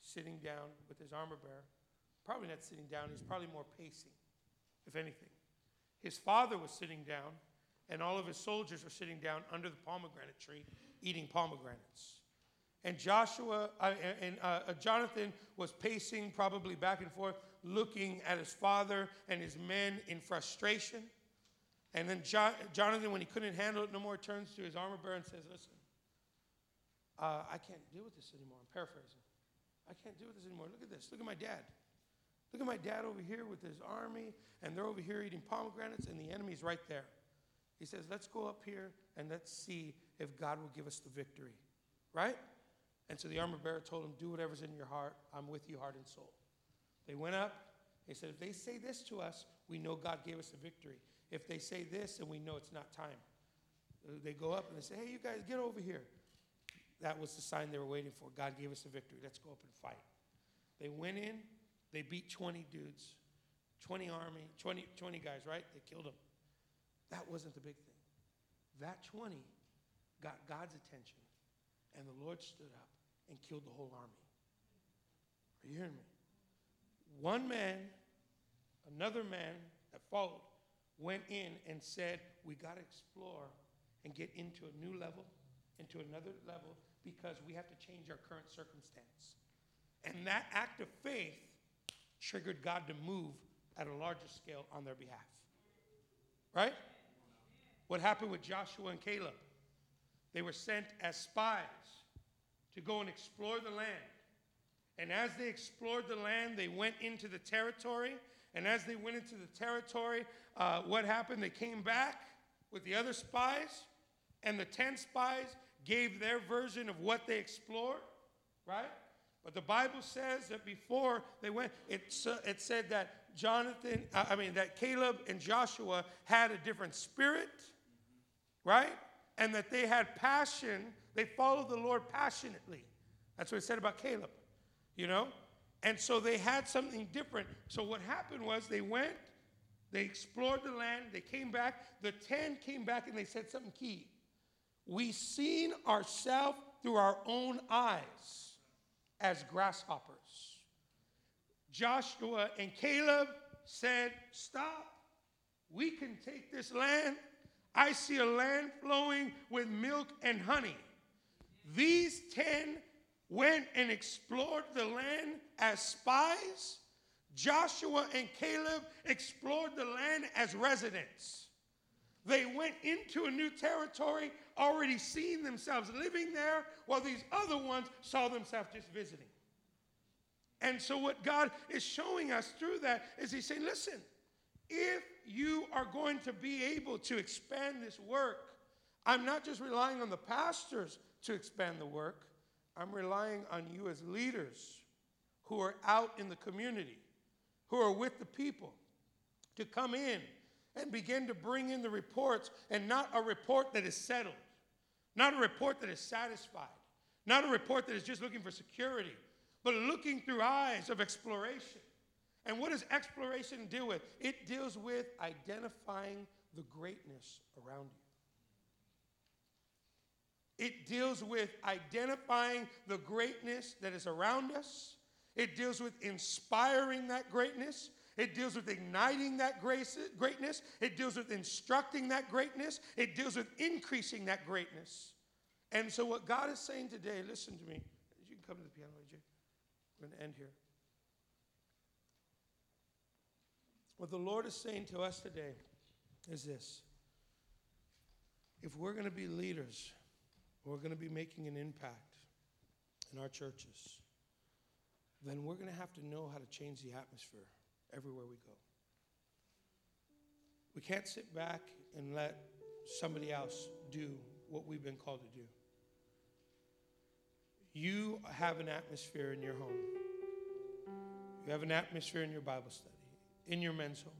[SPEAKER 1] sitting down with his armor bearer, probably not sitting down, he's probably more pacing, if anything. His father was sitting down, and all of his soldiers were sitting down under the pomegranate tree eating pomegranates. And Joshua uh, and uh, uh, Jonathan was pacing probably back and forth, looking at his father and his men in frustration. And then jo- Jonathan, when he couldn't handle it no more, turns to his armor bearer and says, Listen, uh, I can't deal with this anymore. I'm paraphrasing. I can't deal with this anymore. Look at this. Look at my dad. Look at my dad over here with his army, and they're over here eating pomegranates, and the enemy's right there. He says, Let's go up here and let's see if God will give us the victory. Right? And so the armor bearer told him, Do whatever's in your heart. I'm with you, heart and soul. They went up, He said, if they say this to us, we know God gave us a victory. If they say this, then we know it's not time. Uh, They go up and they say, hey, you guys, get over here. That was the sign they were waiting for. God gave us a victory. Let's go up and fight. They went in, they beat 20 dudes, 20 army, 20, 20 guys, right? They killed them. That wasn't the big thing. That 20 got God's attention, and the Lord stood up and killed the whole army. Are you hearing me? One man, another man that followed, went in and said, We got to explore and get into a new level, into another level, because we have to change our current circumstance. And that act of faith triggered God to move at a larger scale on their behalf. Right? What happened with Joshua and Caleb? They were sent as spies to go and explore the land. And as they explored the land, they went into the territory. And as they went into the territory, uh, what happened? They came back with the other spies, and the 10 spies gave their version of what they explored, right? But the Bible says that before they went, it, it said that Jonathan, uh, I mean, that Caleb and Joshua had a different spirit, right? And that they had passion. They followed the Lord passionately. That's what it said about Caleb, you know? And so they had something different. So what happened was they went, they explored the land, they came back. The 10 came back and they said something key. We seen ourselves through our own eyes as grasshoppers. Joshua and Caleb said, Stop. We can take this land. I see a land flowing with milk and honey. These 10 went and explored the land as spies. Joshua and Caleb explored the land as residents. They went into a new territory, already seeing themselves living there, while these other ones saw themselves just visiting. And so, what God is showing us through that is He's saying, listen, if you are going to be able to expand this work, I'm not just relying on the pastors to expand the work, I'm relying on you as leaders who are out in the community, who are with the people, to come in and begin to bring in the reports, and not a report that is settled, not a report that is satisfied, not a report that is just looking for security, but looking through eyes of exploration. And what does exploration deal with? It deals with identifying the greatness around you. It deals with identifying the greatness that is around us. It deals with inspiring that greatness. It deals with igniting that grace, greatness. It deals with instructing that greatness. It deals with increasing that greatness. And so, what God is saying today, listen to me. You can come to the piano, AJ. We're going to end here. What the Lord is saying to us today is this if we're going to be leaders, we're going to be making an impact in our churches, then we're going to have to know how to change the atmosphere everywhere we go. We can't sit back and let somebody else do what we've been called to do. You have an atmosphere in your home. You have an atmosphere in your Bible study, in your men's home,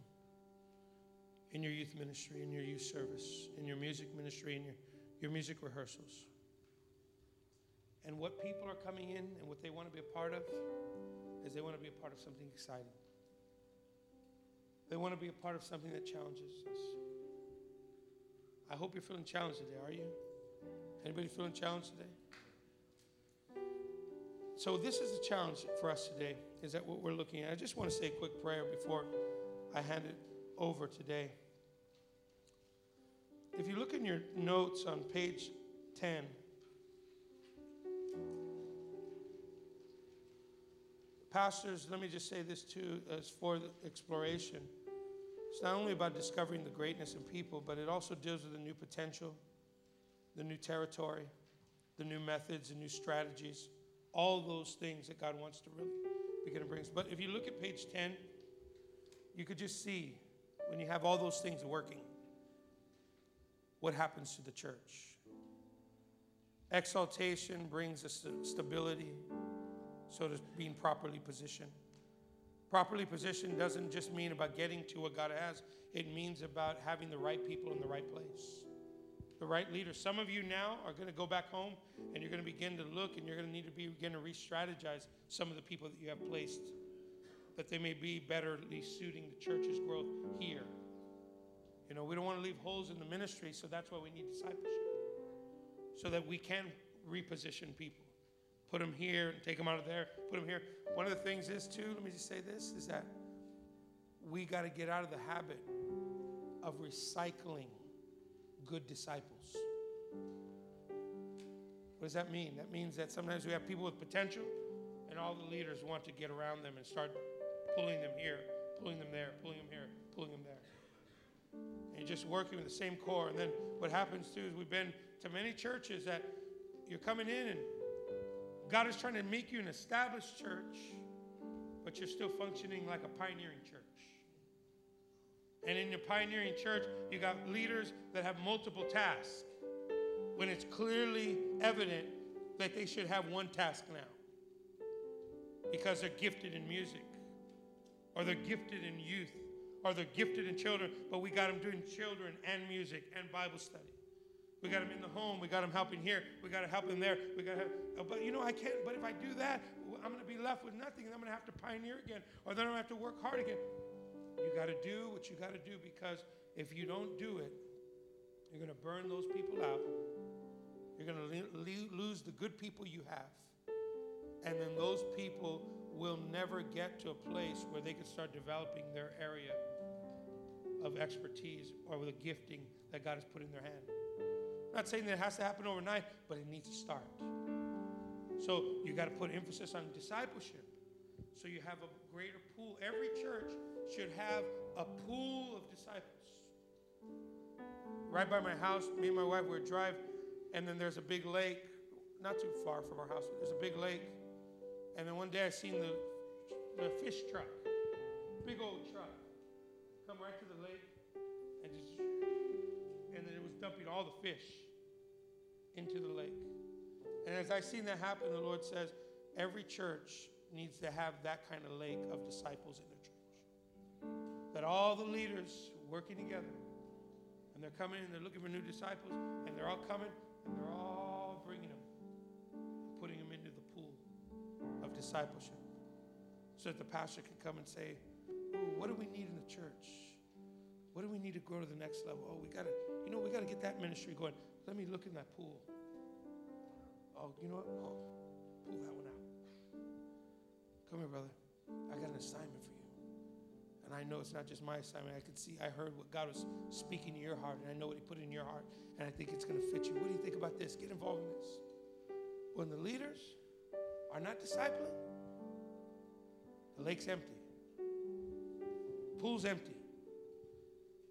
[SPEAKER 1] in your youth ministry, in your youth service, in your music ministry, in your, your music rehearsals. And what people are coming in and what they want to be a part of is they want to be a part of something exciting. They want to be a part of something that challenges us. I hope you're feeling challenged today, are you? Anybody feeling challenged today? So this is the challenge for us today. Is that what we're looking at? I just want to say a quick prayer before I hand it over today. If you look in your notes on page 10, pastors, let me just say this too as for the exploration. It's not only about discovering the greatness in people, but it also deals with the new potential, the new territory, the new methods, and new strategies all those things that God wants to really begin to bring us. But if you look at page 10, you could just see when you have all those things working, what happens to the church. Exaltation brings us stability, so to being properly positioned. Properly positioned doesn't just mean about getting to what God has, it means about having the right people in the right place, the right leaders. Some of you now are going to go back home and you're going to begin to look and you're going to need to be, begin to re strategize some of the people that you have placed, that they may be betterly suiting the church's growth here. You know, we don't want to leave holes in the ministry, so that's why we need discipleship, so that we can reposition people put them here and take them out of there, put them here. One of the things is, too, let me just say this, is that we got to get out of the habit of recycling good disciples. What does that mean? That means that sometimes we have people with potential, and all the leaders want to get around them and start pulling them here, pulling them there, pulling them here, pulling them there. And just working with the same core. And then what happens too is we've been to many churches that you're coming in and God is trying to make you an established church, but you're still functioning like a pioneering church. And in your pioneering church, you got leaders that have multiple tasks when it's clearly evident that they should have one task now because they're gifted in music or they're gifted in youth or they're gifted in children, but we got them doing children and music and Bible study. We got them in the home. We got them helping here. We got to help them there. We got to, uh, but you know, I can't. But if I do that, I'm going to be left with nothing, and I'm going to have to pioneer again, or then I'm going to have to work hard again. You got to do what you got to do because if you don't do it, you're going to burn those people out. You're going to lose the good people you have, and then those people will never get to a place where they can start developing their area of expertise or the gifting that God has put in their hand not saying that it has to happen overnight, but it needs to start. So you got to put emphasis on discipleship. So you have a greater pool. Every church should have a pool of disciples. Right by my house, me and my wife would drive, and then there's a big lake, not too far from our house. There's a big lake, and then one day I seen the the fish truck, big old truck, come right to the lake, and just and then it was dumping all the fish into the lake. And as I've seen that happen, the Lord says every church needs to have that kind of lake of disciples in their church. That all the leaders working together, and they're coming and they're looking for new disciples, and they're all coming and they're all bringing them, putting them into the pool of discipleship. So that the pastor can come and say, what do we need in the church? What do we need to grow to the next level? Oh, we got to, you know, we got to get that ministry going. Let me look in that pool. Oh, you know what? Oh, pull that one out. Come here, brother. I got an assignment for you. And I know it's not just my assignment. I could see, I heard what God was speaking to your heart, and I know what He put in your heart, and I think it's going to fit you. What do you think about this? Get involved in this. When the leaders are not discipling, the lake's empty, pool's empty,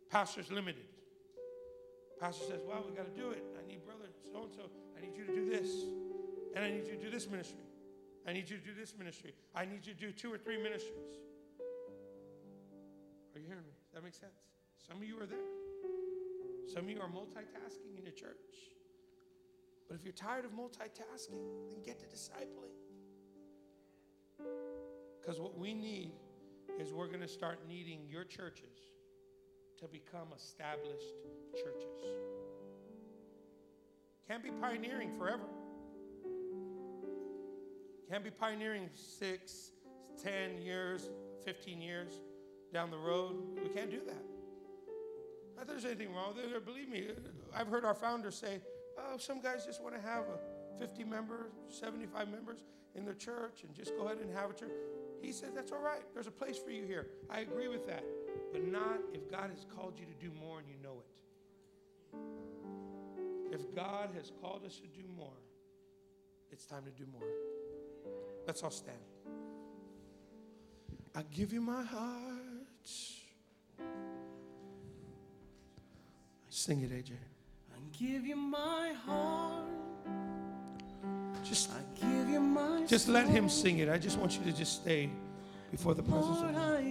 [SPEAKER 1] pastor's limited. Pastor says, Well, we got to do it. I need brother so and so. I need you to do this. And I need you to do this ministry. I need you to do this ministry. I need you to do two or three ministries. Are you hearing me? Does that make sense? Some of you are there. Some of you are multitasking in your church. But if you're tired of multitasking, then get to discipling. Because what we need is we're going to start needing your churches to become established churches. Can't be pioneering forever. Can't be pioneering six, ten years, 15 years down the road. We can't do that. Not that there's anything wrong with it. Believe me, I've heard our founders say, oh, some guys just want to have a 50 members, 75 members in their church and just go ahead and have a church. He said, that's all right. There's a place for you here. I agree with that but not if God has called you to do more and you know it. If God has called us to do more, it's time to do more. Let's all stand. I give you my heart. I sing it, AJ.
[SPEAKER 2] I give you my heart.
[SPEAKER 1] Just,
[SPEAKER 2] I give you my
[SPEAKER 1] just let him sing it. I just want you to just stay before the presence
[SPEAKER 2] Lord,
[SPEAKER 1] of God.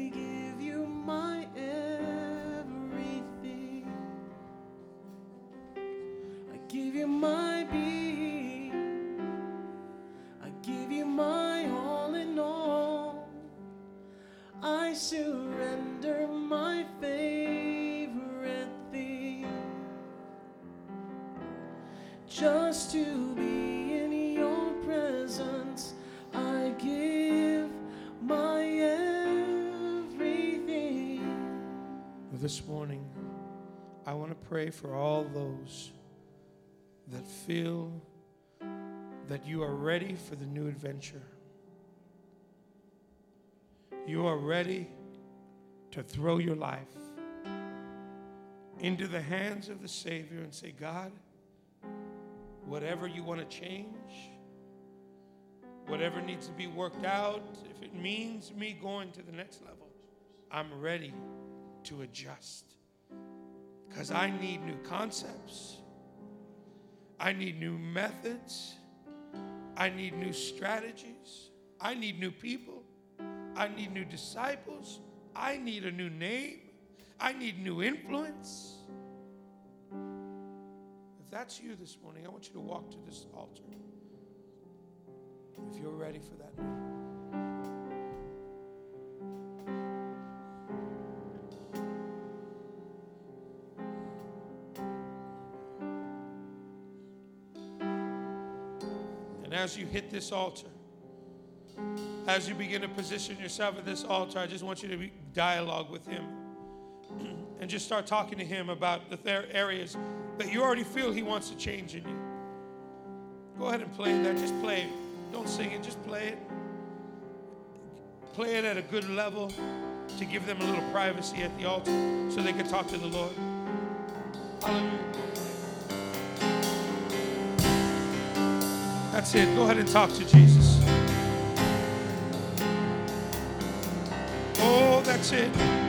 [SPEAKER 2] Just to be in your presence. I give my everything.
[SPEAKER 1] This morning, I want to pray for all those that feel that you are ready for the new adventure. You are ready to throw your life into the hands of the Savior and say, God, whatever you want to change, whatever needs to be worked out, if it means me going to the next level, I'm ready to adjust. Because I need new concepts, I need new methods, I need new strategies, I need new people, I need new disciples, I need a new name, I need new influence. That's you this morning, I want you to walk to this altar. If you're ready for that. And as you hit this altar, as you begin to position yourself at this altar, I just want you to dialogue with Him and just start talking to Him about the th- areas that you already feel He wants to change in you. Go ahead and play that. Just play it. Don't sing it, just play it. Play it at a good level to give them a little privacy at the altar so they can talk to the Lord. Hallelujah. That's it. Go ahead and talk to Jesus. Oh, that's it.